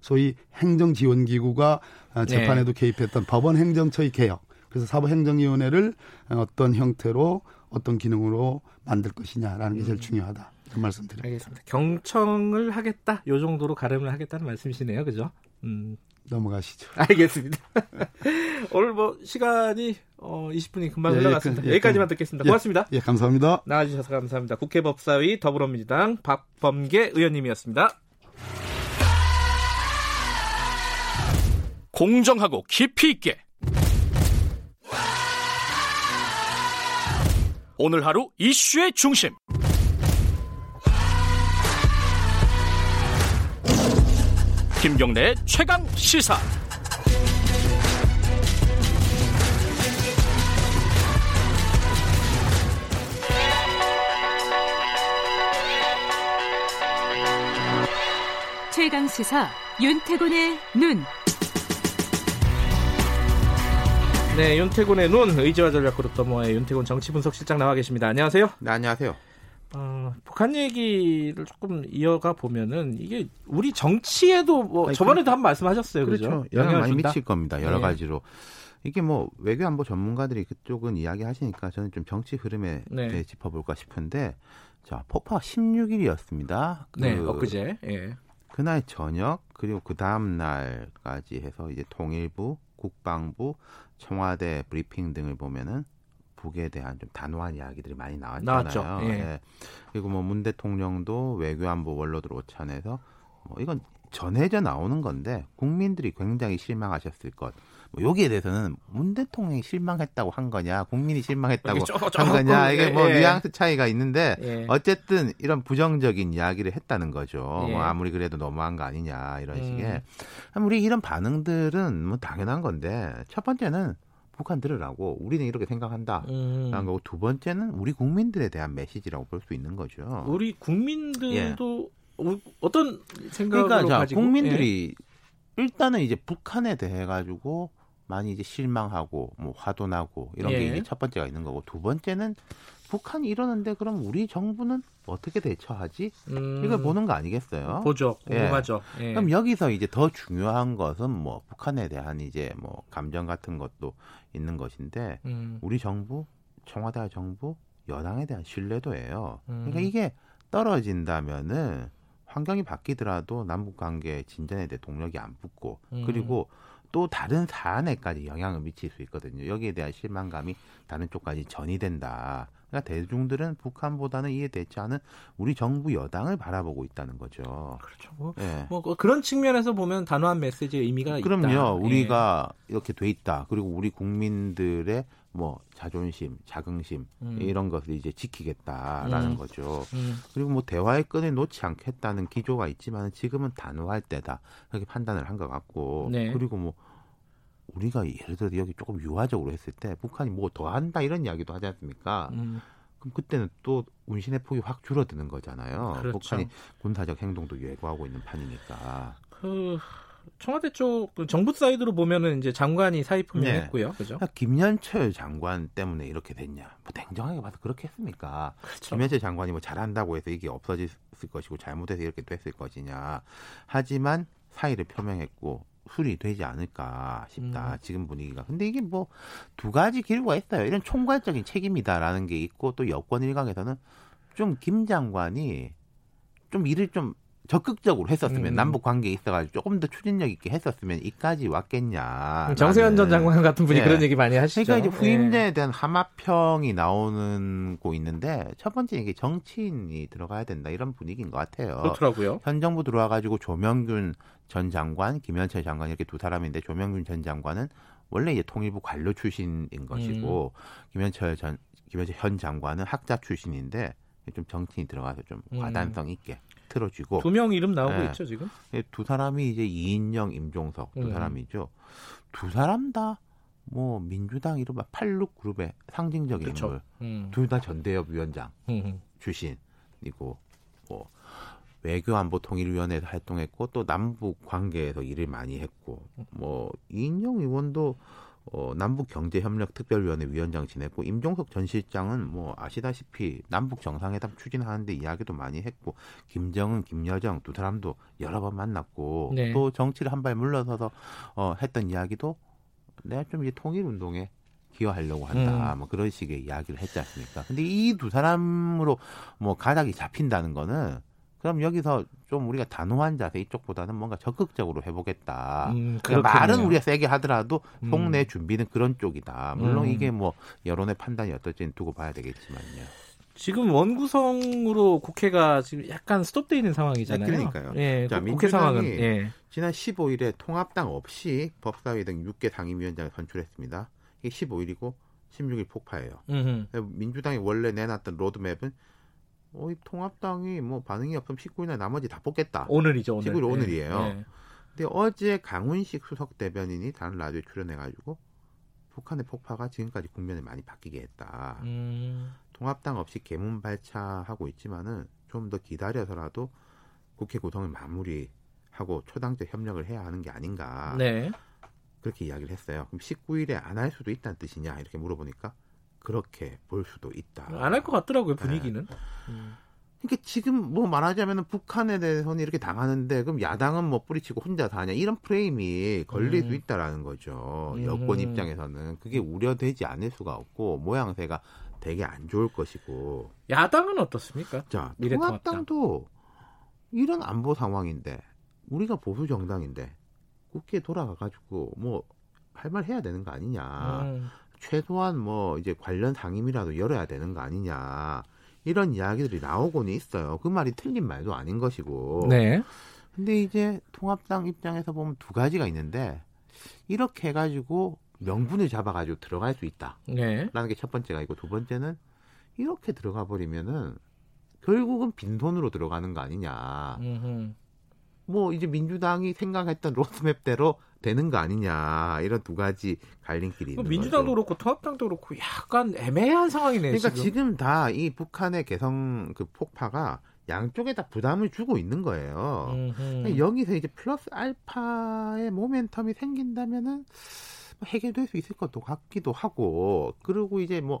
소위 행정지원기구가 아, 네. 재판에도 네. 개입했던 법원 행정처의 개혁. 그래서 사법행정위원회를 어떤 형태로 어떤 기능으로 만들 것이냐라는 게 제일 음. 중요하다. 그 말씀드립니다. 알겠습니다. 경청을 하겠다. 요 정도로 가름을 하겠다는 말씀이시네요. 그죠? 음, 넘어가시죠. [LAUGHS] 알겠습니다. [LAUGHS] 오늘 뭐 시간이 어 20분이 금방 예, 흘러갔습니다. 예, 여기까지만 듣겠습니다. 고맙습니다. 예, 감사합니다. 나와주셔서 감사합니다. 국회법사위 더불어민주당 박범계 의원님이었습니다. 공정하고 깊이 있게 오늘 하루 이슈의 중심 김경래 최강 시사. 최강 시사 윤태곤의 눈. 네, 윤태곤의 눈 의지와 전략그룹 더모의 윤태곤 정치분석실장 나와 계십니다. 안녕하세요. 네, 안녕하세요. 어, 북한 얘기를 조금 이어가 보면은 이게 우리 정치에도 뭐 아니, 저번에도 한 말씀하셨어요, 그렇죠? 그죠? 영향 많이? 미칠 겁니다. 여러 네. 가지로. 이게 뭐 외교 안보 전문가들이 그쪽은 이야기하시니까 저는 좀 정치 흐름에 네. 대해 짚어볼까 싶은데 자 폭파 16일이었습니다. 그 네, 엊그제. 예. 그날 저녁 그리고 그 다음 날까지 해서 이제 통일부, 국방부, 청와대 브리핑 등을 보면은 북에 대한 좀 단호한 이야기들이 많이 나왔잖아요. 예. 예. 그리고 뭐 문 대통령도 외교안보 원로들 오찬에서 뭐 이건 전해져 나오는 건데 국민들이 굉장히 실망하셨을 것. 뭐 여기에 대해서는 문 대통령이 실망했다고 한 거냐, 국민이 실망했다고 한 거냐 이게 뭐 예. 뉘앙스 차이가 있는데 예. 어쨌든 이런 부정적인 이야기를 했다는 거죠. 예. 뭐 아무리 그래도 너무한 거 아니냐 이런 음. 식의. 우리 이런 반응들은 뭐 당연한 건데 첫 번째는 북한 들으라고 우리는 이렇게 생각한다. 음. 라는 거고 두 번째는 우리 국민들에 대한 메시지라고 볼 수 있는 거죠. 우리 국민들도 예. 어떤 생각으로 그러니까 자, 가지고 국민들이 예. 일단은 이제 북한에 대해 가지고 많이 이제 실망하고 뭐 화도 나고 이런 예. 게 이제 첫 번째가 있는 거고 두 번째는 북한이 이러는데 그럼 우리 정부는 어떻게 대처하지? 음. 이걸 보는 거 아니겠어요? 보죠. 예. 궁금하죠. 예. 그럼 여기서 이제 더 중요한 것은 뭐 북한에 대한 이제 뭐 감정 같은 것도 있는 것인데 음. 우리 정부, 청와대 정부, 여당에 대한 신뢰도예요. 음. 그러니까 이게 떨어진다면은 환경이 바뀌더라도 남북 관계 진전에 대해 동력이 안 붙고 음. 그리고 또 다른 사안에까지 영향을 미칠 수 있거든요. 여기에 대한 실망감이 다른 쪽까지 전이된다. 그러니까 대중들은 북한보다는 이에 대처하는 우리 정부 여당을 바라보고 있다는 거죠. 그렇죠. 뭐, 예. 뭐 그런 측면에서 보면 단호한 메시지의 의미가 그럼요. 있다. 우리가 예. 이렇게 돼 있다. 그리고 우리 국민들의 뭐 자존심, 자긍심 음. 이런 것을 이제 지키겠다라는 음. 거죠. 음. 그리고 뭐 대화의 끈을 놓지 않겠다는 기조가 있지만 지금은 단호할 때다 그렇게 판단을 한 것 같고 네. 그리고 뭐 우리가 예를 들어 여기 조금 유화적으로 했을 때 북한이 뭐 더 한다 이런 이야기도 하지 않습니까? 음. 그럼 그때는 또 운신의 폭이 확 줄어드는 거잖아요. 그렇죠. 북한이 군사적 행동도 예고하고 있는 판이니까. 그 청와대 쪽그 정부 사이드로 보면은 이제 장관이 사의 표명했고요. 네. 그죠? 그러니까 김현철 장관 때문에 이렇게 됐냐? 뭐 냉정하게 봐서 그렇게 했습니까? 그렇죠. 김현철 장관이 뭐 잘한다고 해서 이게 없어졌을 것이고 잘못해서 이렇게 됐을 것이냐? 하지만 사의를 표명했고 술이 되지 않을까 싶다. 음. 지금 분위기가. 근데 이게 뭐 두 가지 기류가 있어요. 이런 총괄적인 책임이다라는 게 있고 또 여권 일각에서는 좀 김 장관이 좀 일을 좀 적극적으로 했었으면 음. 남북 관계에 있어가지고 조금 더 추진력 있게 했었으면 이까지 왔겠냐. 정세현 전 장관 같은 분이 네. 그런 얘기 많이 하시죠. 그러니까 이제 후임자에 네. 대한 함합평이 나오는 거 있는데 첫 번째 이게 정치인이 들어가야 된다 이런 분위기인 것 같아요. 그렇더라고요. 현 정부 들어와가지고 조명균 전 장관, 김현철 장관 이렇게 두 사람인데 조명균 전 장관은 원래 이제 통일부 관료 출신인 것이고 음. 김현철 전 김현철 현 장관은 학자 출신인데 좀 정치인이 들어가서 좀 음. 과단성 있게 틀어주고 두 명 이름 나오고 네. 있죠 지금 예, 두 사람이 이제 이인영, 임종석 두 음. 사람이죠 두 사람 다 뭐 민주당 이른바 86 그룹의 상징적인 그쵸. 인물 음. 둘다 전대협 위원장 음. 출신이고 뭐 외교안보통일위원회에서 활동했고 또 남북 관계에서 일을 많이 했고 뭐 이인영 의원도 어, 남북 경제협력특별위원회 위원장 지냈고 임종석 전 실장은 뭐 아시다시피 남북 정상회담 추진하는데 이야기도 많이 했고 김정은, 김여정 두 사람도 여러 번 만났고 네. 또 정치를 한 발 물러서서 어, 했던 이야기도 내가 좀 이제 통일 운동에 기여하려고 한다. 음. 뭐 그런 식의 이야기를 했지 않습니까? 근데 이 두 사람으로 뭐 가닥이 잡힌다는 거는 그럼 여기서 좀 우리가 단호한 자세 이쪽보다는 뭔가 적극적으로 해보겠다. 음, 그러니까 말은 우리가 세게 하더라도 속내 음. 준비는 그런 쪽이다. 물론 음. 이게 뭐 여론의 판단이 어떨지는 두고 봐야 되겠지만요. 지금 원구성으로 국회가 지금 약간 스톱돼 있는 상황이잖아요. 네, 그러니까요. 예, 자, 국회 상황은 예. 지난 15일에 통합당 없이 법사위 등 6개 당임위원장을 선출했습니다. 이게 15일이고 16일 폭파예요. 음흠. 민주당이 원래 내놨던 로드맵은 어, 이 통합당이 뭐 반응이 없으면 19일날 나머지 다 뽑겠다. 오늘이죠, 오늘. 19일 오늘이에요. 네. 근데 어제 강훈식 수석 대변인이 다른 라디오에 출연해가지고 북한의 폭파가 지금까지 국면을 많이 바뀌게 했다. 음. 통합당 없이 개문 발차하고 있지만은 좀 더 기다려서라도 국회 구성을 마무리할 하고 초당적 협력을 해야 하는 게 아닌가. 네. 그렇게 이야기를 했어요. 그럼 19일에 안 할 수도 있다는 뜻이냐 이렇게 물어보니까 그렇게 볼 수도 있다. 안 할 것 같더라고요 분위기는. 네. 음. 그러니까 지금 뭐 말하자면 북한에 대해서는 이렇게 당하는데 그럼 야당은 뭐 뿌리치고 혼자 다 하냐 이런 프레임이 걸릴 음. 수 있다라는 거죠. 음. 여권 입장에서는 그게 우려되지 않을 수가 없고 모양새가 되게 안 좋을 것이고. 야당은 어떻습니까? 자, 통합당도 이런 안보 상황인데 우리가 보수 정당인데 국회에 돌아가 가지고 뭐 할 말 해야 되는 거 아니냐. 음. 최소한 뭐 이제 관련 상임이라도 열어야 되는 거 아니냐. 이런 이야기들이 나오고는 있어요. 그 말이 틀린 말도 아닌 것이고. 네. 근데 이제 통합당 입장에서 보면 두 가지가 있는데 이렇게 해가지고 명분을 잡아가지고 들어갈 수 있다. 네. 라는 게 첫 번째가 있고 두 번째는 이렇게 들어가 버리면은 결국은 빈손으로 들어가는 거 아니냐. 음흠. 뭐 이제 민주당이 생각했던 로드맵대로 되는 거 아니냐 이런 두 가지 갈림길이 있는 민주당도 거죠. 그렇고 통합당도 그렇고 약간 애매한 상황이네요. 그러니까 지금, 지금 다 이 북한의 개성 그 폭파가 양쪽에 다 부담을 주고 있는 거예요. 그러니까 여기서 이제 플러스 알파의 모멘텀이 생긴다면은 뭐 해결될 수 있을 것도 같기도 하고 그리고 이제 뭐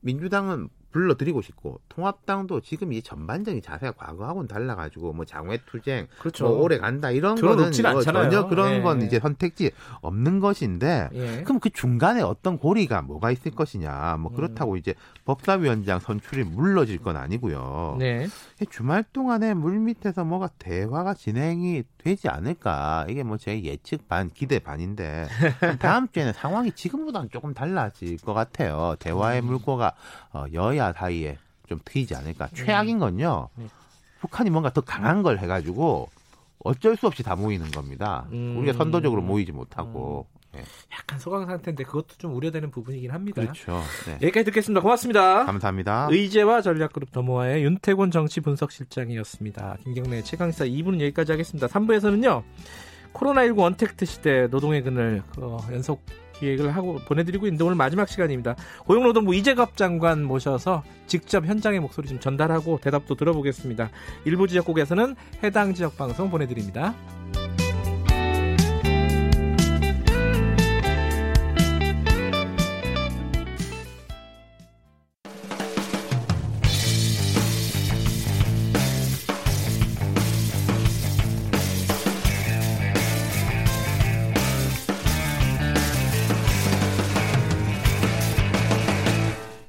민주당은 불러드리고 싶고 통합당도 지금 이 전반적인 자세가 과거하고는 달라가지고 뭐 장외투쟁 그렇죠. 뭐 오래 간다 이런 거는 뭐 전혀 그런 예. 건 이제 선택지 없는 것인데 예. 그럼 그 중간에 어떤 고리가 뭐가 있을 것이냐 뭐 그렇다고 음. 이제 법사위원장 선출이 물러질 건 아니고요. 네. 주말 동안에 물 밑에서 뭐가 대화가 진행이 되지 않을까 이게 뭐 제 예측 반 기대 반인데 [LAUGHS] 다음 주에는 상황이 지금보다는 조금 달라질 것 같아요. 대화의 음. 물꼬가 어, 여야 사이에 좀 트이지 않을까. 네. 최악인 건요. 네. 북한이 뭔가 더 강한 걸 해가지고 어쩔 수 없이 다 모이는 겁니다. 음. 우리가 선도적으로 모이지 못하고. 음. 네. 약간 소강 상태인데 그것도 좀 우려되는 부분이긴 합니다. 그렇죠. 네. 여기까지 듣겠습니다. 고맙습니다. 감사합니다. 의제와 전략그룹 더모아의 윤태곤 정치 분석실장이었습니다. 김경래 최강사 2부는 여기까지 하겠습니다. 3부에서는요. 코로나19 언택트 시대 노동의 그늘 어, 연속 기획을 하고 보내드리고 있는데 오늘 마지막 시간입니다. 고용노동부 이재갑 장관 모셔서 직접 현장의 목소리 좀 전달하고 대답도 들어보겠습니다. 일부 지역국에서는 해당 지역 방송 보내드립니다.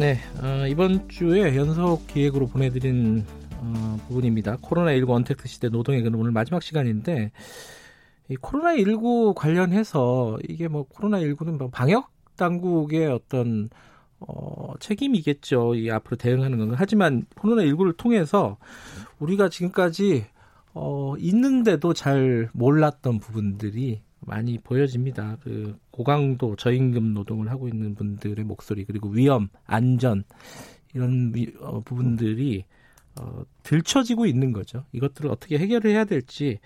네, 어, 이번 주에 연속 기획으로 보내드린 어, 부분입니다. 코로나19 언택트 시대 노동의 그는 오늘 마지막 시간인데 이 코로나19 관련해서 이게 뭐 코로나19는 뭐 방역 당국의 어떤 어, 책임이겠죠. 이 앞으로 대응하는 건. 하지만 코로나19를 통해서 우리가 지금까지 어, 있는데도 잘 몰랐던 부분들이 많이 보여집니다. 그 고강도 저임금 노동을 하고 있는 분들의 목소리 그리고 위험, 안전 이런 위, 어, 부분들이 어, 들춰지고 있는 거죠. 이것들을 어떻게 해결을 해야 될지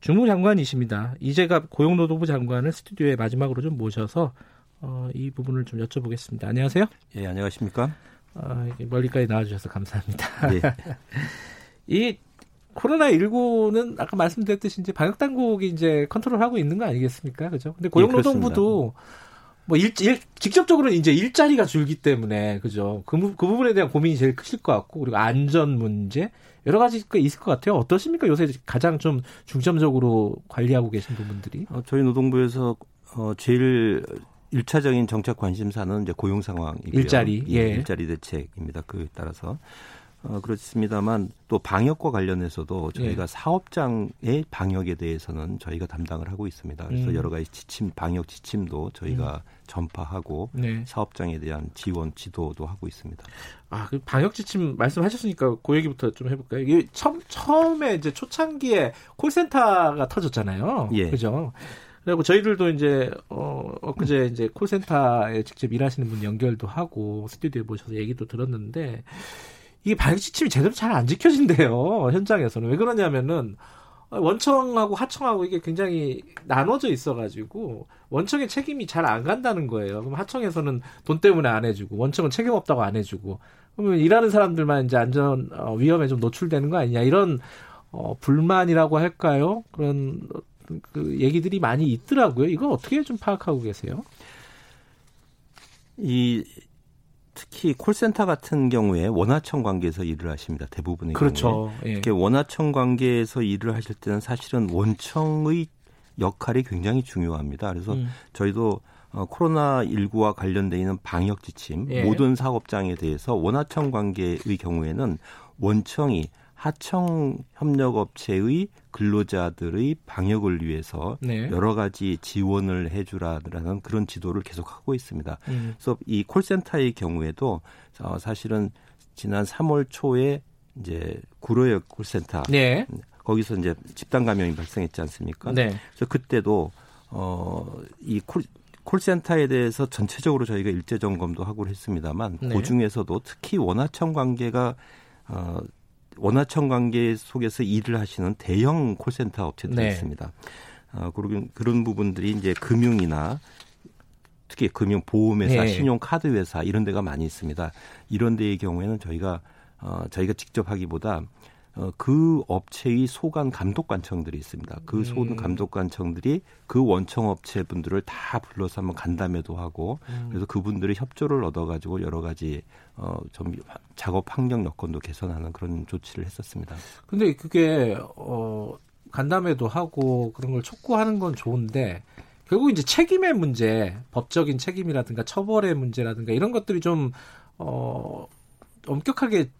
주무 장관이십니다. 이제가 고용노동부 장관을 스튜디오에 마지막으로 좀 모셔서 어, 이 부분을 좀 여쭤보겠습니다. 안녕하세요. 예, 안녕하십니까? 어, 멀리까지 나와주셔서 감사합니다. 예. [LAUGHS] 이 코로나19는 아까 말씀드렸듯이 이제 방역 당국이 이제 컨트롤하고 있는 거 아니겠습니까? 그죠? 근데 고용노동부도 예, 뭐 일, 일, 직접적으로 이제 일자리가 줄기 때문에 그죠? 그, 그 부분에 대한 고민이 제일 크실 것 같고 그리고 안전 문제 여러 가지가 있을 것 같아요. 어떠십니까? 요새 가장 좀 중점적으로 관리하고 계신 부분들이? 어, 저희 노동부에서 어, 제일 일차적인 정책 관심사는 이제 고용 상황이고요. 일자리, 예. 일자리 대책입니다. 그에 따라서 어, 그렇습니다만 또 방역과 관련해서도 저희가 예. 사업장의 방역에 대해서는 저희가 담당을 하고 있습니다. 그래서 음. 여러 가지 지침, 방역 지침도 저희가 음. 전파하고 네. 사업장에 대한 지원, 지도도 하고 있습니다. 아, 그 방역 지침 말씀하셨으니까 그 얘기부터 좀 해볼까요? 이게 처음, 처음에 이제 초창기에 콜센터가 터졌잖아요. 예. 그죠? 그리고 저희들도 이제 어 엊그제 이제 콜센터에 직접 일하시는 분 연결도 하고 스튜디오에 모셔서 얘기도 들었는데 이게 방역 지침이 제대로 잘 안 지켜진대요 현장에서는 왜 그러냐면은 원청하고 하청하고 이게 굉장히 나눠져 있어가지고 원청의 책임이 잘 안 간다는 거예요. 그럼 하청에서는 돈 때문에 안 해주고 원청은 책임 없다고 안 해주고 그러면 일하는 사람들만 이제 안전 어, 위험에 좀 노출되는 거 아니냐 이런 어, 불만이라고 할까요? 그런 그 얘기들이 많이 있더라고요. 이거 어떻게 좀 파악하고 계세요? 이 특히 콜센터 같은 경우에 원하청 관계에서 일을 하십니다. 대부분의 그렇죠. 경우에. 예. 원하청 관계에서 일을 하실 때는 사실은 원청의 역할이 굉장히 중요합니다. 그래서 음. 저희도 어, 코로나 19와 관련돼 있는 방역 지침 예. 모든 사업장에 대해서 원하청 관계의 경우에는 원청이 하청 협력업체의 근로자들의 방역을 위해서 네. 여러 가지 지원을 해주라는 그런 지도를 계속 하고 있습니다. 음. 그래서 이 콜센터의 경우에도 어, 사실은 지난 3월 초에 이제 구로역 콜센터 네. 거기서 이제 집단 감염이 발생했지 않습니까? 네. 그래서 그때도 어이 콜 콜센터에 대해서 전체적으로 저희가 일제 점검도 하고 했습니다만 네. 그 중에서도 특히 원하청 관계가 어 원화청 관계 속에서 일을 하시는 대형 콜센터 업체들이 네. 있습니다. 어, 그런 그런 부분들이 이제 금융이나 특히 금융 보험회사, 네. 신용카드 회사 이런 데가 많이 있습니다. 이런 데의 경우에는 저희가 어, 저희가 직접 하기보다 어, 그 업체의 소관 감독 관청들이 있습니다. 그 소관 음. 감독 관청들이 그 원청 업체 분들을 다 불러서 한번 간담회도 하고 음. 그래서 그분들이 협조를 얻어가지고 여러 가지 어, 좀 작업 환경 여건도 개선하는 그런 조치를 했었습니다. 근데 그게 어, 간담회도 하고 그런 걸 촉구하는 건 좋은데 결국 이제 책임의 문제, 법적인 책임이라든가 처벌의 문제라든가 이런 것들이 좀 어, 엄격하게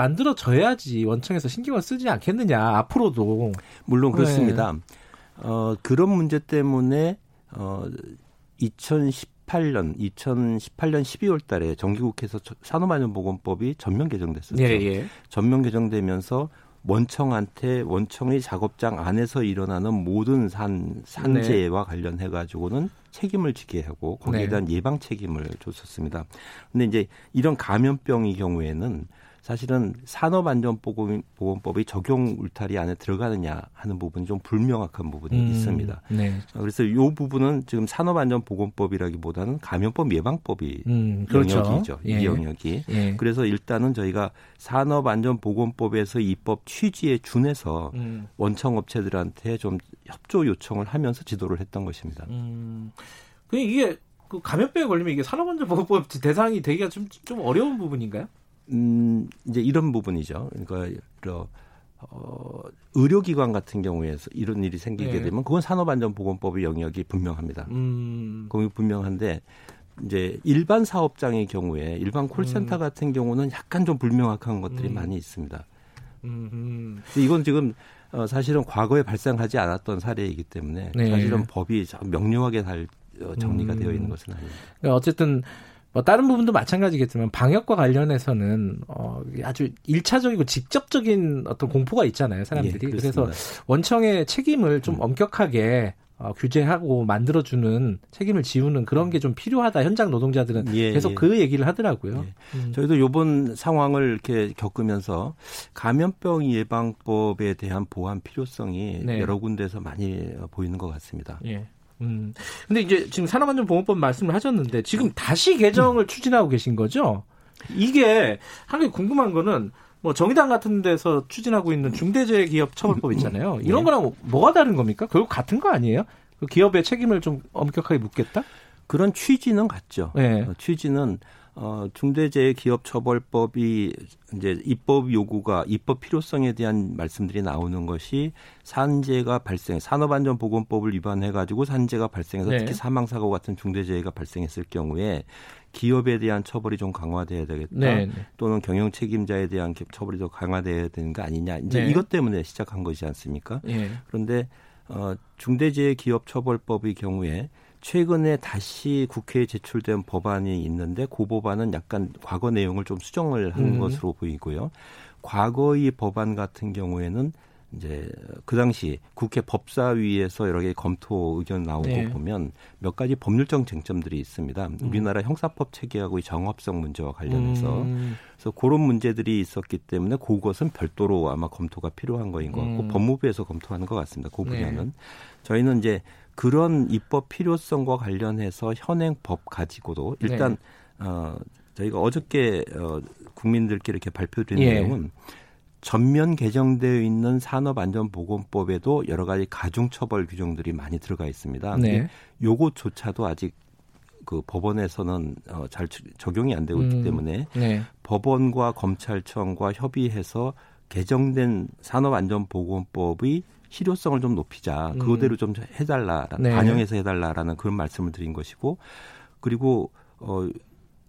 만들어져야지 원청에서 신경을 쓰지 않겠느냐 앞으로도 물론 그렇습니다. 네. 어, 그런 문제 때문에 어, 2018년 2018년 12월 달에 정기국회에서 산업안전보건법이 전면 개정됐었죠. 예, 예. 전면 개정되면서 원청한테 원청의 작업장 안에서 일어나는 모든 산 산재와 네. 관련해 가지고는 책임을 지게 하고 거기에 네. 대한 예방 책임을 줬었습니다. 근데 이제 이런 감염병의 경우에는 사실은 산업안전보건법의 적용 울타리 안에 들어가느냐 하는 부분이 좀 불명확한 부분이 음, 있습니다. 네. 그래서 이 부분은 지금 산업안전보건법이라기보다는 감염법 예방법이 음, 그렇죠. 영역이죠. 예. 이 영역이. 예. 그래서 일단은 저희가 산업안전보건법에서 입법 취지에 준해서 음. 원청업체들한테 좀 협조 요청을 하면서 지도를 했던 것입니다. 음. 그 이게 그 감염병에 걸리면 이게 산업안전보건법 대상이 되기가 좀, 좀 어려운 부분인가요? 음, 이제 이런 부분이죠. 그러니까 어, 의료기관 같은 경우에서 이런 일이 생기게 네. 되면 그건 산업안전보건법의 영역이 분명합니다. 음. 그게 분명한데 이제 일반 사업장의 경우에 일반 콜센터 음. 같은 경우는 약간 좀 불명확한 것들이 음. 많이 있습니다. 음. 이건 지금 어, 사실은 과거에 발생하지 않았던 사례이기 때문에 네. 사실은 법이 명료하게 잘 어, 정리가 되어 있는 음. 것은 아닙니다. 그러니까 어쨌든 뭐 다른 부분도 마찬가지겠지만 방역과 관련해서는 어 아주 일차적이고 직접적인 어떤 공포가 있잖아요 사람들이 예, 그래서 원청의 책임을 좀 음. 엄격하게 어, 규제하고 만들어주는 책임을 지우는 그런 게 좀 필요하다. 현장 노동자들은 예, 계속 예. 그 얘기를 하더라고요. 예. 음. 저희도 이번 상황을 이렇게 겪으면서 감염병 예방법에 대한 보완 필요성이 네. 여러 군데서 많이 보이는 것 같습니다. 예. 음. 근데 이제 지금 산업안전보건법 말씀을 하셨는데 지금 다시 개정을 추진하고 계신 거죠? 이게 한 개 궁금한 거는 뭐 정의당 같은 데서 추진하고 있는 중대재해기업처벌법 있잖아요. 네. 이런 거랑 뭐가 다른 겁니까? 결국 같은 거 아니에요? 그 기업의 책임을 좀 엄격하게 묻겠다? 그런 취지는 같죠. 네. 어, 취지는 어, 중대재해기업처벌법이 이제 입법 요구가 입법 필요성에 대한 말씀들이 나오는 것이 산재가 발생, 산업안전보건법을 위반해 가지고 산재가 발생해서 네. 특히 사망사고 같은 중대재해가 발생했을 경우에 기업에 대한 처벌이 좀 강화돼야 되겠다. 네. 네. 또는 경영 책임자에 대한 처벌이 더 강화돼야 되는 거 아니냐. 이제 네. 이것 때문에 시작한 것이지 않습니까? 네. 그런데 어, 중대재해기업처벌법의 경우에 최근에 다시 국회에 제출된 법안이 있는데 그 법안은 약간 과거 내용을 좀 수정을 한 음. 것으로 보이고요. 과거의 법안 같은 경우에는 이제 그 당시 국회 법사위에서 여러 개 검토 의견 나온 네. 거 보면 몇 가지 법률적 쟁점들이 있습니다. 음. 우리나라 형사법 체계하고의 정합성 문제와 관련해서 음. 그래서 그런 문제들이 있었기 때문에 그것은 별도로 아마 검토가 필요한 거인 것 같고 음. 법무부에서 검토하는 것 같습니다. 그 분야는 네. 저희는 이제 그런 입법 필요성과 관련해서 현행 법 가지고도 일단 네. 어 저희가 어저께 어 국민들께 이렇게 발표드린 예. 내용은 전면 개정되어 있는 산업안전보건법에도 여러 가지 가중처벌 규정들이 많이 들어가 있습니다. 네. 요것조차도 아직 그 법원에서는 어, 잘 적용이 안 되고 있기 음, 때문에 네. 법원과 검찰청과 협의해서 개정된 산업안전보건법의 실효성을 좀 높이자. 음. 그거대로 좀 해달라, 네. 반영해서 해달라라는 그런 말씀을 드린 것이고, 그리고 어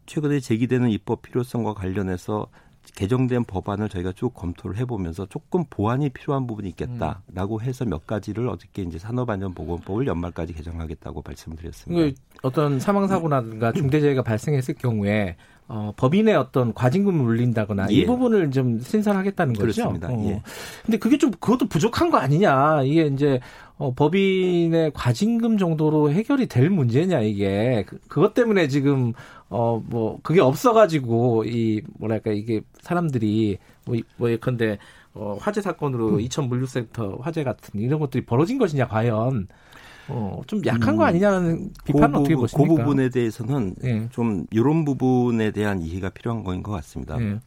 최근에 제기되는 입법 필요성과 관련해서 개정된 법안을 저희가 쭉 검토를 해보면서 조금 보완이 필요한 부분이 있겠다라고 음. 해서 몇 가지를 어저께 이제 산업안전보건법을 연말까지 개정하겠다고 말씀을 드렸습니다. 어떤 사망사고나 중대재해가 발생했을 경우에 어, 법인의 어떤 과징금을 물린다거나 예. 이 부분을 좀 신설하겠다는 거죠. 그렇습니다. 어. 예. 근데 그게 좀 그것도 부족한 거 아니냐. 이게 이제 어, 법인의 과징금 정도로 해결이 될 문제냐 이게 그, 그것 때문에 지금 어 뭐 그게 없어가지고 이 뭐랄까 이게 사람들이 뭐, 뭐 예컨대 어, 화재 사건으로 음. 이천 물류센터 화재 같은 이런 것들이 벌어진 것이냐 과연 어, 좀 약한 거 음. 아니냐는 비판은 그 어떻게 보십니까? 그 부분에 대해서는 네. 좀 이런 부분에 대한 이해가 필요한 거인 것 같습니다. 네.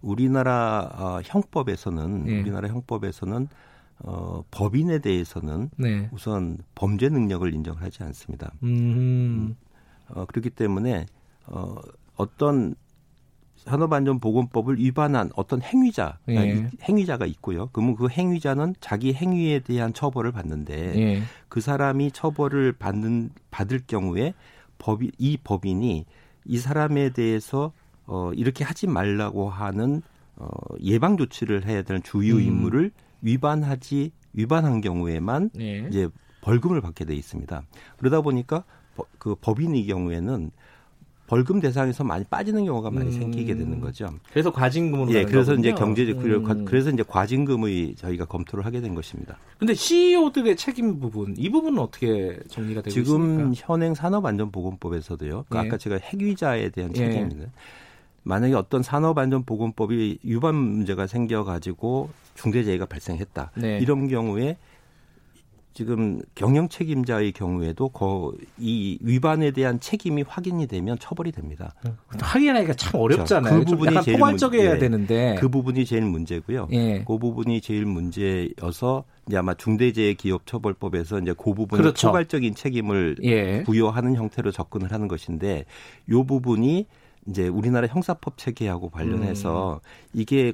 우리나라 어, 형법에서는 네. 우리나라 형법에서는 어, 법인에 대해서는 네. 우선 범죄 능력을 인정하지 않습니다. 음. 어, 그렇기 때문에 어, 어떤 산업안전보건법을 위반한 어떤 행위자, 예. 행위자가 있고요. 그러면 그 행위자는 자기 행위에 대한 처벌을 받는데 예. 그 사람이 처벌을 받는 받을 경우에 법이 이 법인이 이 사람에 대해서 어 이렇게 하지 말라고 하는 어 예방 조치를 해야 되는 주요 음. 임무를 음. 위반하지 위반한 경우에만 예. 이제 벌금을 받게 돼 있습니다. 그러다 보니까 그 법인의 경우에는 벌금 대상에서 많이 빠지는 경우가 많이 음. 생기게 되는 거죠. 그래서 과징금으로 예, 그래서 거군요. 이제 경제적 음. 그래서 이제 과징금의 저희가 검토를 하게 된 것입니다. 근데 CEO들의 책임 부분 이 부분은 어떻게 정리가 되고 지금 있습니까? 현행 산업안전보건법에서도요. 그 예. 아까 제가 핵위자에 대한 예. 예. 만약에 어떤 산업안전보건법이 위반 문제가 생겨가지고 중대재해가 발생했다. 네. 이런 경우에 지금 경영 책임자의 경우에도 이 위반에 대한 책임이 확인이 되면 처벌이 됩니다. 확인하기가 참 어렵잖아요. 그 부분이 제일 포괄적이어야 문, 예, 되는데 그 부분이 제일 문제고요. 예. 그 부분이 제일 문제여서 이제 아마 중대재해기업처벌법에서 이제 그 부분을 그렇죠. 포괄적인 책임을 예. 부여하는 형태로 접근을 하는 것인데 이 부분이 이제 우리나라 형사법 체계하고 관련해서 음. 이게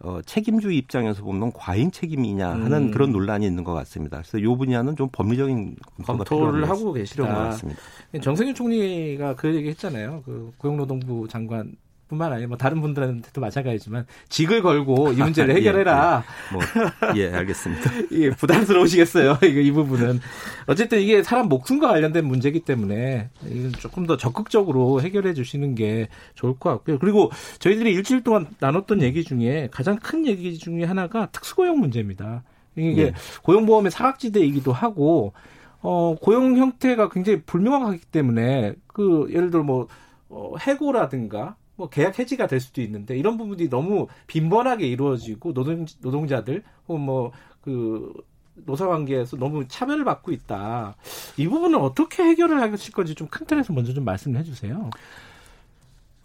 어, 책임주의 입장에서 보면 과잉 책임이냐 하는 음. 그런 논란이 있는 것 같습니다. 그래서 이 분야는 좀 법리적인 검토를 하고 계시다. 것 같습니다. 정세균 총리가 그 얘기 했잖아요. 그 고용노동부 장관 뿐만 아니라 뭐 다른 분들한테도 마찬가지지만 직을 걸고 이 문제를 [LAUGHS] 예, 해결해라. 예, 뭐, 예 알겠습니다. [LAUGHS] 예, 부담스러우시겠어요. [LAUGHS] 이 부분은 어쨌든 이게 사람 목숨과 관련된 문제이기 때문에 조금 더 적극적으로 해결해 주시는 게 좋을 것 같고요. 그리고 저희들이 일주일 동안 나눴던 얘기 중에 가장 큰 얘기 중에 하나가 특수고용 문제입니다. 이게 네. 고용보험의 사각지대이기도 하고 어, 고용 형태가 굉장히 불명확하기 때문에 그 예를 들어 뭐 어, 해고라든가 뭐 계약 해지가 될 수도 있는데 이런 부분이 너무 빈번하게 이루어지고 노동 노동자들 혹은 뭐그 노사 관계에서 너무 차별을 받고 있다. 이 부분은 어떻게 해결을 하실 건지 좀 큰 틀에서 먼저 좀 말씀을 해주세요.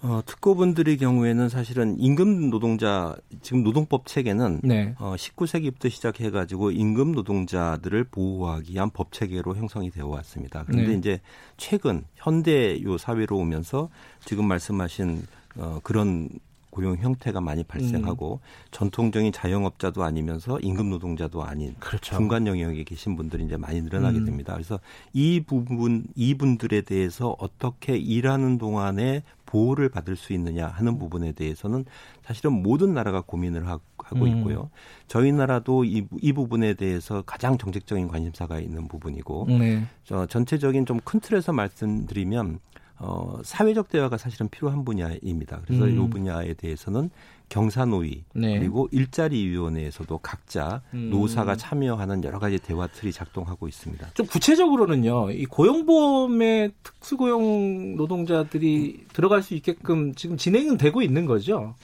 어, 특고분들의 경우에는 사실은 임금 노동자 지금 노동법 체계는 네. 어, 19세기부터 시작해가지고 임금 노동자들을 보호하기 위한 법 체계로 형성이 되어 왔습니다. 그런데 네. 이제 최근 현대 요 사회로 오면서 지금 말씀하신 어, 그런 고용 형태가 많이 발생하고 음. 전통적인 자영업자도 아니면서 임금 노동자도 아닌 그렇죠. 중간 영역에 계신 분들이 이제 많이 늘어나게 음. 됩니다. 그래서 이 부분 이분들에 대해서 어떻게 일하는 동안에 보호를 받을 수 있느냐 하는 부분에 대해서는 사실은 모든 나라가 고민을 하고 음. 있고요. 저희 나라도 이, 이 부분에 대해서 가장 정책적인 관심사가 있는 부분이고, 네. 저 전체적인 좀 큰 틀에서 말씀드리면 어, 사회적 대화가 사실은 필요한 분야입니다. 그래서 음. 이 분야에 대해서는 경사노위 네. 그리고 일자리위원회에서도 각자 음. 노사가 참여하는 여러 가지 대화 틀이 작동하고 있습니다. 좀 구체적으로는요, 이 고용보험에 특수고용 노동자들이 들어갈 수 있게끔 지금 진행은 되고 있는 거죠?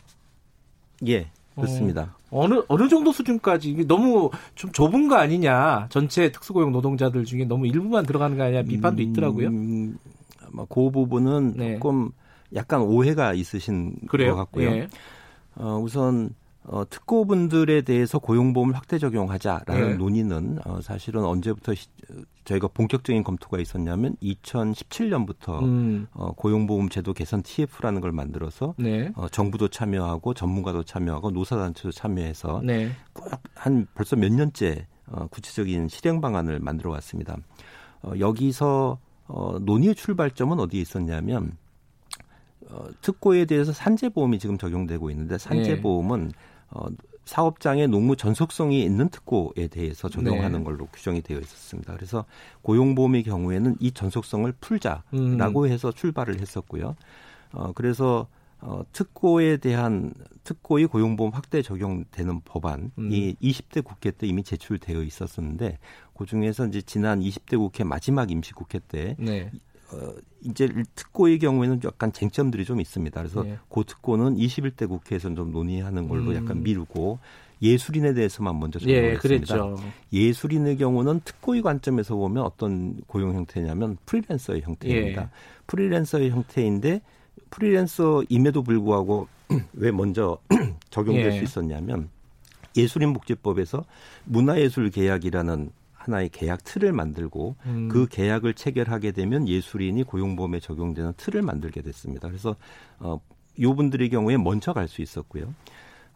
예, 그렇습니다. 어, 어느 어느 정도 수준까지 너무 좀 좁은 거 아니냐? 전체 특수고용 노동자들 중에 너무 일부만 들어가는 거 아니냐? 비판도 음, 있더라고요. 음, 그 부분은 네. 조금 약간 오해가 있으신 그래요? 것 같고요. 예. 어, 우선 어, 특고분들에 대해서 고용보험을 확대 적용하자라는 네. 논의는 어, 사실은 언제부터 시, 저희가 본격적인 검토가 있었냐면 2017년부터 음. 어, 고용보험 제도 개선 TF라는 걸 만들어서 네. 어, 정부도 참여하고 전문가도 참여하고 노사단체도 참여해서 네. 한 벌써 몇 년째 어, 구체적인 실행 방안을 만들어 왔습니다. 어, 여기서 어, 논의의 출발점은 어디에 있었냐면 어, 특고에 대해서 산재보험이 지금 적용되고 있는데 산재보험은 네. 어, 사업장의 농무 전속성이 있는 특고에 대해서 적용하는 네. 걸로 규정이 되어 있었습니다. 그래서 고용보험의 경우에는 이 전속성을 풀자라고 음. 해서 출발을 했었고요. 어, 그래서 어, 특고에 대한 특고의 고용보험 확대 적용되는 법안이 음. 20대 국회 때 이미 제출되어 있었었는데 그 중에서 이제 지난 20대 국회 마지막 임시국회 때 네. 어, 이제 특고의 경우에는 약간 쟁점들이 좀 있습니다. 그래서 네. 그 특고는 21대 국회에서는 좀 논의하는 걸로 음. 약간 미루고 예술인에 대해서만 먼저 적용했습니다. 예, 예술인의 경우는 특고의 관점에서 보면 어떤 고용 형태냐면 프리랜서의 형태입니다. 예. 프리랜서의 형태인데 프리랜서임에도 불구하고 [CLEARS THROAT] 왜 먼저 [CLEARS THROAT] 적용될 예. 수 있었냐면 예술인 복지법에서 문화예술 계약이라는 하나의 계약 틀을 만들고 음. 그 계약을 체결하게 되면 예술인이 고용보험에 적용되는 틀을 만들게 됐습니다. 그래서 어, 요분들의 경우에 먼저 갈 수 있었고요.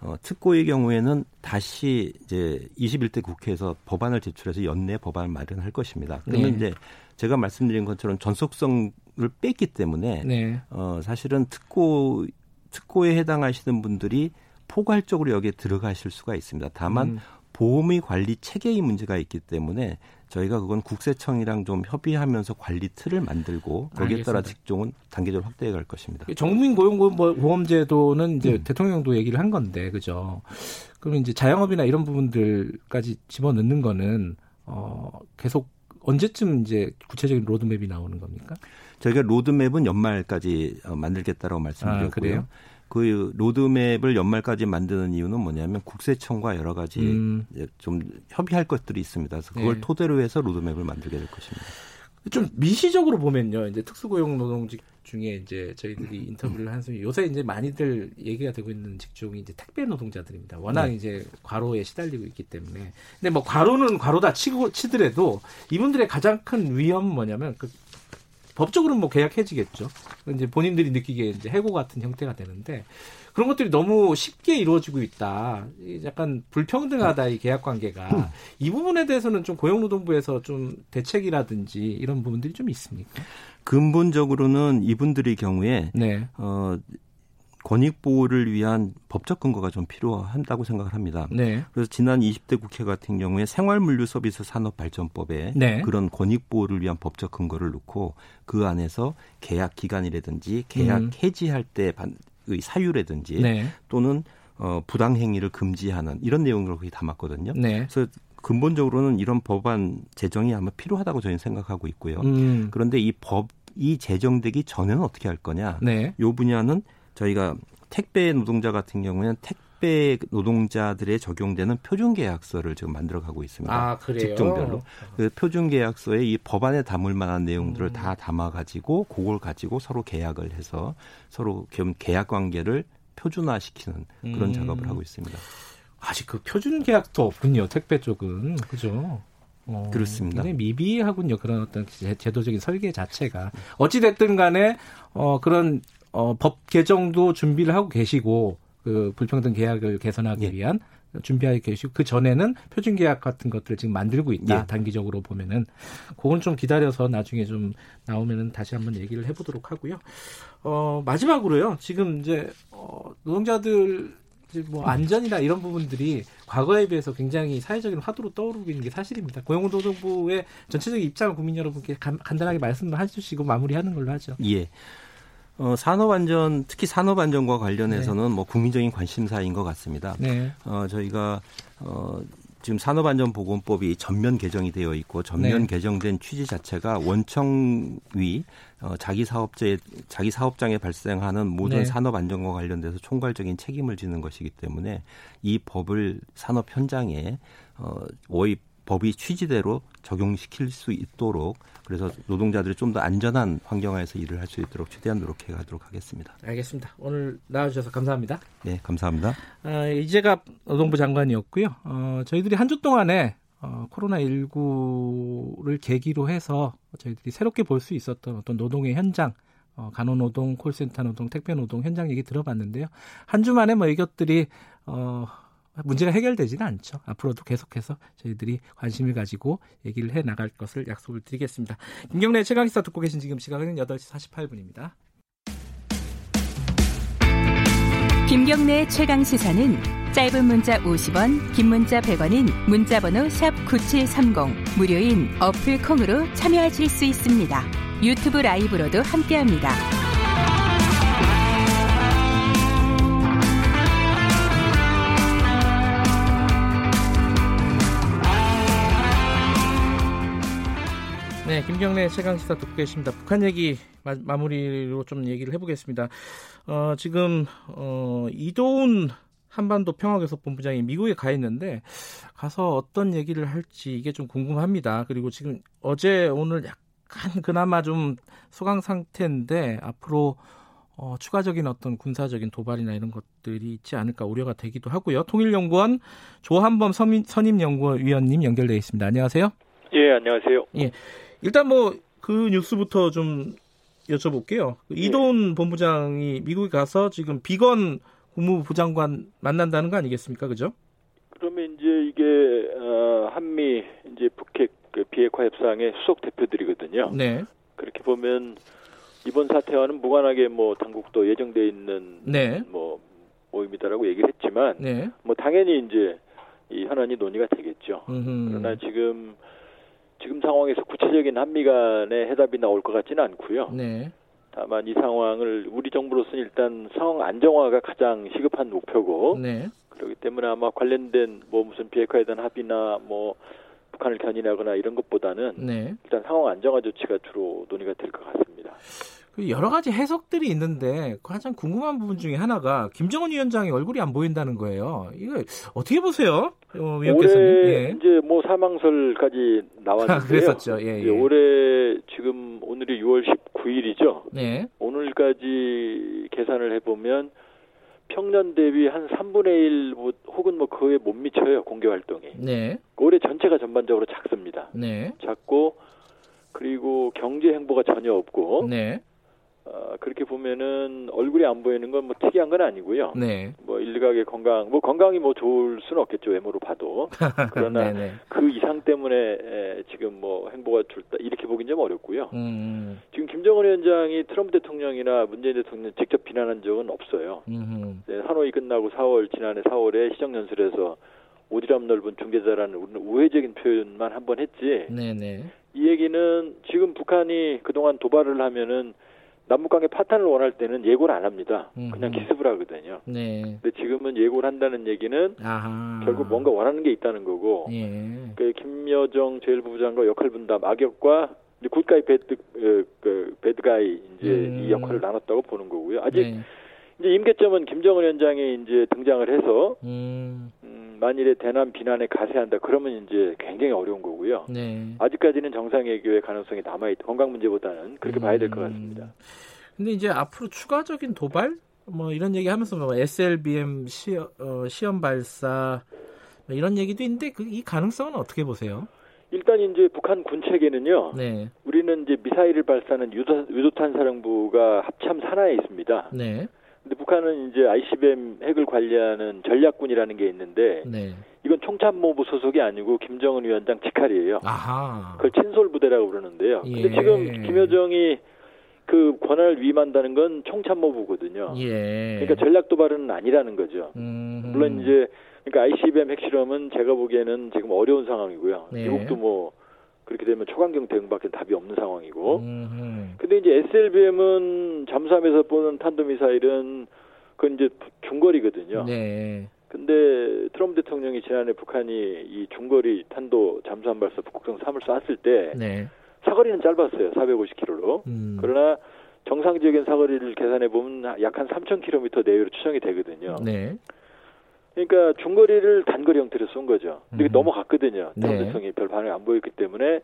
어, 특고의 경우에는 다시 이제 21대 국회에서 법안을 제출해서 연내 법안을 마련할 것입니다. 그러면 네. 이제 제가 말씀드린 것처럼 전속성을 뺐기 때문에 네. 어, 사실은 특고 특고에 해당하시는 분들이 포괄적으로 여기에 들어가실 수가 있습니다. 다만 음. 보험의 관리 체계의 문제가 있기 때문에 저희가 그건 국세청이랑 좀 협의하면서 관리 틀을 만들고 거기에 알겠습니다. 따라 직종은 단계적으로 확대해 갈 것입니다. 정부인 고용보험제도는 이제 음. 대통령도 얘기를 한 건데 그죠? 그러면 이제 자영업이나 이런 부분들까지 집어넣는 거는 어 계속 언제쯤 이제 구체적인 로드맵이 나오는 겁니까? 저희가 로드맵은 연말까지 어, 만들겠다라고 말씀드렸고요. 아, 그 로드맵을 연말까지 만드는 이유는 뭐냐면 국세청과 여러 가지 음. 좀 협의할 것들이 있습니다. 그래서 그걸 네. 토대로 해서 로드맵을 만들게 될 것입니다. 좀 미시적으로 보면요, 이제 특수고용 노동직 중에 이제 저희들이 인터뷰를 한 소위 요새 이제 많이들 얘기가 되고 있는 직종이 이제 택배 노동자들입니다. 워낙 네. 이제 과로에 시달리고 있기 때문에. 근데 뭐 과로는 과로다 치고 치더라도 이분들의 가장 큰 위험은 뭐냐면 그 법적으로는 뭐 계약 해지겠죠. 이제 본인들이 느끼기에 이제 해고 같은 형태가 되는데 그런 것들이 너무 쉽게 이루어지고 있다. 약간 불평등하다 이 계약 관계가 음. 이 부분에 대해서는 좀 고용노동부에서 좀 대책이라든지 이런 부분들이 좀 있습니까? 근본적으로는 이분들의 경우에 네. 어 권익 보호를 위한 법적 근거가 좀 필요한다고 생각을 합니다. 네. 그래서 지난 20대 국회 같은 경우에 생활물류 서비스 산업 발전법에 네. 그런 권익 보호를 위한 법적 근거를 놓고 그 안에서 계약 기간이라든지 계약 음. 해지할 때의 사유라든지 네. 또는 어, 부당 행위를 금지하는 이런 내용을 거기 담았거든요. 네. 그래서 근본적으로는 이런 법안 제정이 아마 필요하다고 저희는 생각하고 있고요. 음. 그런데 이 법이 제정되기 전에는 어떻게 할 거냐? 네. 요 분야는 저희가 택배 노동자 같은 경우에는 택 택배 노동자들의 적용되는 표준 계약서를 지금 만들어 가고 있습니다. 아, 그래요? 직종별로. 그 표준 계약서에 이 법안에 담을 만한 내용들을 음. 다 담아 가지고 그걸 가지고 서로 계약을 해서 서로 계약 관계를 표준화시키는 그런 음. 작업을 하고 있습니다. 아직 그 표준 계약도 없군요. 택배 쪽은. 그죠? 어, 그렇습니다. 미비하군요. 그런 어떤 제도적인 설계 자체가. 어찌 됐든 간에, 어, 그런, 어, 법 개정도 준비를 하고 계시고, 그 불평등 계약을 개선하기 예. 위한 준비하고 계시고, 그 전에는 표준 계약 같은 것들을 지금 만들고 있다. 예. 단기적으로 보면은. 그건 좀 기다려서 나중에 좀 나오면은 다시 한번 얘기를 해보도록 하고요. 어, 마지막으로요. 지금 이제, 어, 노동자들 뭐 안전이나 이런 부분들이 과거에 비해서 굉장히 사회적인 화두로 떠오르고 있는 게 사실입니다. 고용노동부의 전체적인 입장을 국민 여러분께 간, 단하게 말씀을 해주시고 마무리하는 걸로 하죠. 예. 어, 산업안전, 특히 산업안전과 관련해서는 네. 뭐 국민적인 관심사인 것 같습니다. 네. 어, 저희가 어, 지금 산업안전보건법이 전면 개정이 되어 있고 전면 네. 개정된 취지 자체가 원청위 어, 자기 사업자의 자기 사업장에 발생하는 모든 네. 산업 안전과 관련돼서 총괄적인 책임을 지는 것이기 때문에 이 법을 산업 현장에 어, 이 법이 취지대로 적용시킬 수 있도록 그래서 노동자들이 좀 더 안전한 환경하에서 일을 할 수 있도록 최대한 노력해 가도록 하겠습니다. 알겠습니다. 오늘 나와주셔서 감사합니다. 네, 감사합니다. 아, 이제가 노동부 장관이었고요. 어, 저희들이 한 주 동안에 어, 코로나19를 계기로 해서 저희들이 새롭게 볼 수 있었던 어떤 노동의 현장, 어, 간호노동, 콜센터 노동, 택배노동 현장 얘기 들어봤는데요. 한 주 만에 뭐 이것들이 어, 문제가 해결되지는 않죠. 앞으로도 계속해서 저희들이 관심을 가지고 얘기를 해 나갈 것을 약속을 드리겠습니다. 김경래 최강시사 듣고 계신 지금 시각은 8시 48분입니다. 김경래 최강 시사는 짧은 문자 50원, 긴 문자 100원인 문자번호 샵9730 무료인 어플 콩으로 참여하실 수 있습니다. 유튜브 라이브로도 함께합니다. 네, 김경래 최강시사 듣고 계십니다. 북한 얘기 마, 무리로좀 얘기를 해보겠습니다. 어, 지금 어, 이도훈 한반도 평화교섭 본부장이 미국에 가 있는데 가서 어떤 얘기를 할지 이게 좀 궁금합니다. 그리고 지금 어제 오늘 약간 그나마 좀 소강 상태인데 앞으로 어, 추가적인 어떤 군사적인 도발이나 이런 것들이 있지 않을까 우려가 되기도 하고요. 통일연구원 조한범 선임연구위원님 연결되어 있습니다. 안녕하세요. 예, 안녕하세요. 예. 일단 뭐 그 뉴스부터 좀 여쭤볼게요. 그 네. 이돈 본부장이 미국에 가서 지금 비건 국무부 장관 만난다는 거 아니겠습니까? 그죠? 그러면 이제 이게 어, 한미 이제 북핵 그 비핵화 협상의 수석 대표들이거든요. 네. 그렇게 보면 이번 사태와는 무관하게 뭐 당국도 예정돼 있는 네. 뭐 모임이다라고 얘기를 했지만 네. 뭐 당연히 이제 이 현안이 논의가 되겠죠. 음흠. 그러나 지금 지금 상황에서 구체적인 한미 간의 해답이 나올 것 같지는 않고요. 네. 다만 이 상황을 우리 정부로서는 일단 상황 안정화가 가장 시급한 목표고 네. 그렇기 때문에 아마 관련된 뭐 무슨 비핵화에 대한 합의나 뭐 북한을 견인하거나 이런 것보다는 네. 일단 상황 안정화 조치가 주로 논의가 될 것 같습니다. 그 여러 가지 해석들이 있는데 가장 궁금한 부분 중에 하나가 김정은 위원장의 얼굴이 안 보인다는 거예요. 이거 어떻게 보세요, 어, 위원께서는? 올해 예. 이제 뭐 사망설까지 나왔는데요. 그랬었죠. 예, 예. 올해 지금 오늘이 6월 19일이죠. 네. 오늘까지 계산을 해보면 평년 대비 한 3분의 1 혹은 뭐 그에 못 미쳐요 공개 활동이. 네. 올해 전체가 전반적으로 작습니다. 네. 작고 그리고 경제 행보가 전혀 없고. 네. 어, 그렇게 보면은 얼굴이 안 보이는 건 뭐 특이한 건 아니고요. 네. 뭐 일각의 건강, 뭐 건강이 뭐 좋을 수는 없겠죠 외모로 봐도. [LAUGHS] 그러나 그 이상 때문에 에, 지금 뭐 행보가 좋다 이렇게 보긴 좀 어렵고요. 음, 음. 지금 김정은 위원장이 트럼프 대통령이나 문재인 대통령 직접 비난한 적은 없어요. 네, 하노이 끝나고 4월 지난해 4월에 시정연설에서 오지랖 넓은 중재자라는 우회적인 표현만 한 번 했지. 네네. 이 얘기는 지금 북한이 그동안 도발을 하면은 남북관계 파탄을 원할 때는 예고를 안 합니다. 음. 그냥 기습을 하거든요. 네. 근데 지금은 예고를 한다는 얘기는 아하. 결국 뭔가 원하는 게 있다는 거고. 예. 그 김여정 제1부부장과 역할 분담, 악역과 굿가이 배드 그, 그 배드가이 이제 음. 이 역할을 나눴다고 보는 거고요. 아직 네. 이제 임계점은 김정은 위원장이 이제 등장을 해서 음. 음, 만일에 대남 비난에 가세한다 그러면 이제 굉장히 어려운 거고요. 네. 아직까지는 정상 외교의 가능성이 남아 있 건강 문제보다는 그렇게 음. 봐야 될 것 같습니다. 근데 이제 앞으로 추가적인 도발 뭐 이런 얘기 하면서 뭐 SLBM 시험, 어, 시험 발사 뭐 이런 얘기도 있는데 그, 이 가능성은 어떻게 보세요? 일단 이제 북한 군 체계는요. 네. 우리는 이제 미사일을 발사하는 유도, 유도탄 사령부가 합참 산하에 있습니다. 네. 근데 북한은 이제 ICBM 핵을 관리하는 전략군이라는 게 있는데 네. 이건 총참모부 소속이 아니고 김정은 위원장 직할이에요. 아하. 그걸 친솔 부대라고 부르는데요. 예. 근데 지금 김여정이 그 권한을 위임한다는 건 총참모부거든요. 예. 그러니까 전략 도발은 아니라는 거죠. 음. 물론 이제 그러니까 ICBM 핵실험은 제가 보기에는 지금 어려운 상황이고요. 네. 미국도 뭐 그렇게 되면 초강경 대응밖에 답이 없는 상황이고. 음. 근데 이제 SLBM은 잠수함에서 보는 탄도미사일은 그건 이제 중거리거든요. 네. 근데 트럼프 대통령이 지난해 북한이 이 중거리 탄도 잠수함 발사 북극성 3을 쐈을 때 네. 사거리는 짧았어요. 450km로. 음. 그러나 정상적인 사거리를 계산해 보면 약 한 3,000km 내외로 추정이 되거든요. 네. 그러니까 중거리를 단거리 형태로 쏜 거죠. 근데 음. 넘어갔거든요. 트럼프 대통령이 별 반응이 안 보였기 때문에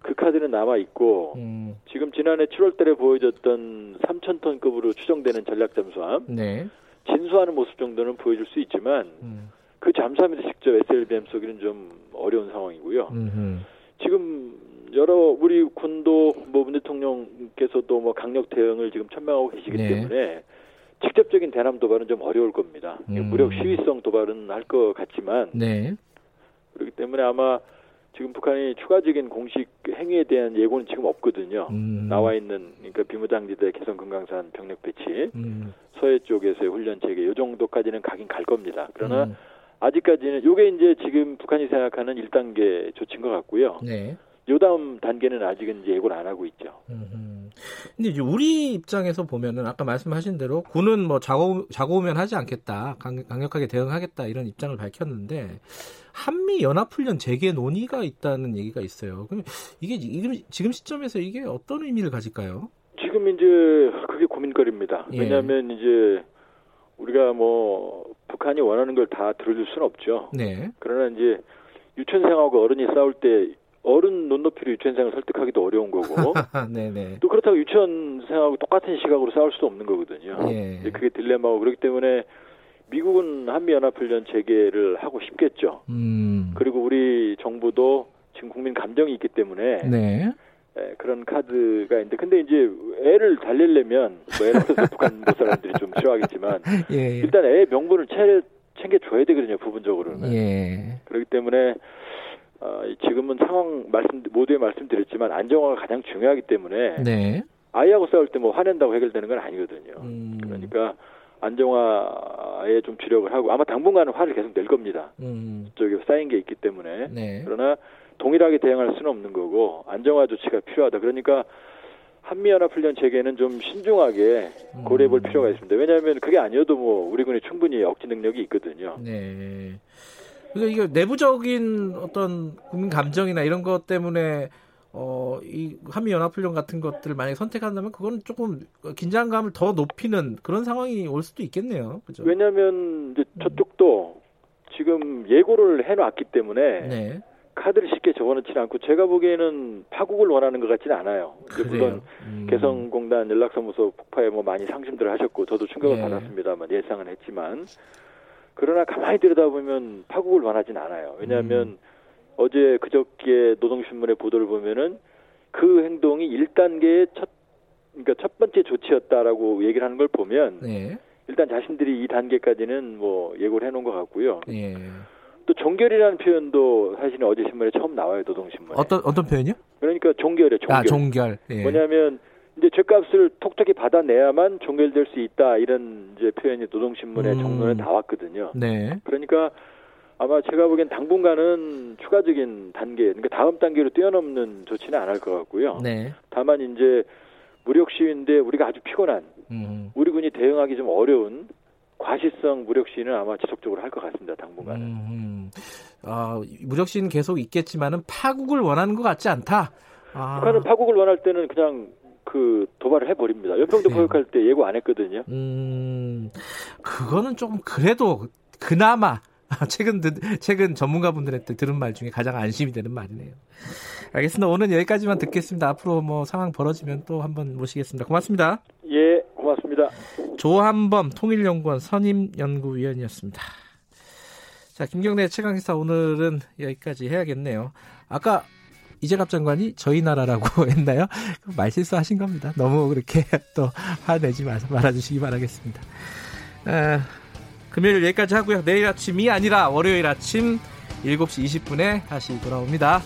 그 카드는 남아 있고 음. 지금 지난해 7월달에 보여줬던 3,000톤급으로 추정되는 전략 잠수함 네. 진수하는 모습 정도는 보여줄 수 있지만 음. 그 잠수함에서 직접 SLBM 쏘기는 좀 어려운 상황이고요. 음흠. 지금 여러 우리 군도 뭐 문 대통령께서도 뭐 강력 대응을 지금 천명하고 계시기 네. 때문에 직접적인 대남 도발은 좀 어려울 겁니다. 음. 무력 시위성 도발은 할 것 같지만 네. 그렇기 때문에 아마 지금 북한이 추가적인 공식 행위에 대한 예고는 지금 없거든요. 음. 나와 있는 그러니까 비무장지대 개성 금강산 병력 배치, 음. 서해 쪽에서의 훈련 체계 요 정도까지는 가긴 갈 겁니다. 그러나 음. 아직까지는 요게 이제 지금 북한이 생각하는 1단계 조치인 것 같고요. 네. 요 다음 단계는 아직은 이제 예고를 안 하고 있죠. 음. 근데 이제 우리 입장에서 보면은 아까 말씀하신 대로 군은 뭐 자고 자고 오면 하지 않겠다, 강, 강력하게 대응하겠다 이런 입장을 밝혔는데 한미 연합훈련 재개 논의가 있다는 얘기가 있어요. 그럼 이게 지금 지금 시점에서 이게 어떤 의미를 가질까요? 지금 이제 그게 고민거리입니다. 예. 왜냐하면 이제 우리가 뭐 북한이 원하는 걸 다 들어줄 수는 없죠. 네. 그러나 이제 유치원생하고 어른이 싸울 때 어른 눈높이로 유치원생을 설득하기도 어려운 거고 [LAUGHS] 네네. 또 그렇다고 유치원생하고 똑같은 시각으로 싸울 수도 없는 거거든요. 예. 그게 딜레마고 그렇기 때문에 미국은 한미연합훈련 재개를 하고 싶겠죠. 음. 그리고 우리 정부도 지금 국민 감정이 있기 때문에 네. 예, 그런 카드가 있는데 근데 이제 애를 달리려면 뭐 예를 들어서 북한 사람들이 좀 싫어하겠지만 [LAUGHS] 예. 일단 애 명분을 챙겨, 챙겨줘야 되거든요 부분적으로는 예. 그렇기 때문에 어, 지금은 상황 말씀 모두에 말씀드렸지만 안정화가 가장 중요하기 때문에 네. 아이하고 싸울 때 뭐 화낸다고 해결되는 건 아니거든요. 음. 그러니까 안정화에 좀 주력을 하고 아마 당분간은 화를 계속 낼 겁니다. 음. 쪽에 쌓인 게 있기 때문에 네. 그러나 동일하게 대응할 수는 없는 거고 안정화 조치가 필요하다. 그러니까 한미연합훈련 체계는 좀 신중하게 고려해 볼 음. 필요가 있습니다. 왜냐하면 그게 아니어도 뭐 우리 군이 충분히 억지 능력이 있거든요. 네. 그러니까 이게 내부적인 어떤 국민 감정이나 이런 것 때문에 어, 이 한미 연합훈련 같은 것들을 만약에 선택한다면 그건 조금 긴장감을 더 높이는 그런 상황이 올 수도 있겠네요. 그죠? 왜냐하면 이제 저쪽도 지금 예고를 해놨기 때문에 네. 카드를 쉽게 적어놓지는 않고 제가 보기에는 파국을 원하는 것 같지는 않아요. 물론 음. 개성공단 연락사무소 폭파에 뭐 많이 상심들 하셨고 저도 충격을 네. 받았습니다만 예상은 했지만 그러나 가만히 들여다보면 파국을 원하진 않아요. 왜냐하면 음. 어제 그저께 노동신문의 보도를 보면은 그 행동이 1단계의 첫 그러니까 첫 번째 조치였다라고 얘기를 하는 걸 보면 네. 일단 자신들이 이 단계까지는 뭐 예고를 해놓은 것 같고요. 네. 또 종결이라는 표현도 사실은 어제 신문에 처음 나와요 노동신문에. 어떤 어떤 표현이요? 그러니까 종결이요. 종결. 아 종결. 예. 뭐냐면 이제 죄값을 톡톡히 받아내야만 종결될 수 있다 이런 이제 표현이 노동신문의 음. 정론에 나왔거든요. 네. 그러니까 아마 제가 보기엔 당분간은 추가적인 단계, 그러니까 다음 단계로 뛰어넘는 조치는 안 할 것 같고요. 네. 다만 이제 무력 시위인데 우리가 아주 피곤한 음. 우리 군이 대응하기 좀 어려운 과시성 무력 시위는 아마 지속적으로 할 것 같습니다. 당분간은. 음. 아, 무력 시위는 계속 있겠지만은 파국을 원하는 것 같지 않다. 아. 북한은 파국을 원할 때는 그냥 그 도발을 해버립니다. 연평도 네. 포격할 때 예고 안 했거든요. 음, 그거는 좀 그래도 그나마 [LAUGHS] 최근 최근 전문가분들한테 들은 말 중에 가장 안심이 되는 말이네요. 알겠습니다. 오늘 여기까지만 듣겠습니다. 앞으로 뭐 상황 벌어지면 또 한번 모시겠습니다. 고맙습니다. 예, 고맙습니다. 조한범 통일연구원 선임 연구위원이었습니다. 자, 김경래 최강기사 오늘은 여기까지 해야겠네요. 아까 이재갑 장관이 저희 나라라고 [LAUGHS] 했나요? 말실수 하신 겁니다. 너무 그렇게 [LAUGHS] 또 화내지 마, 말아주시기 바라겠습니다. 아, 금요일 여기까지 하고요. 내일 아침이 아니라 월요일 아침 7시 20분에 다시 돌아옵니다.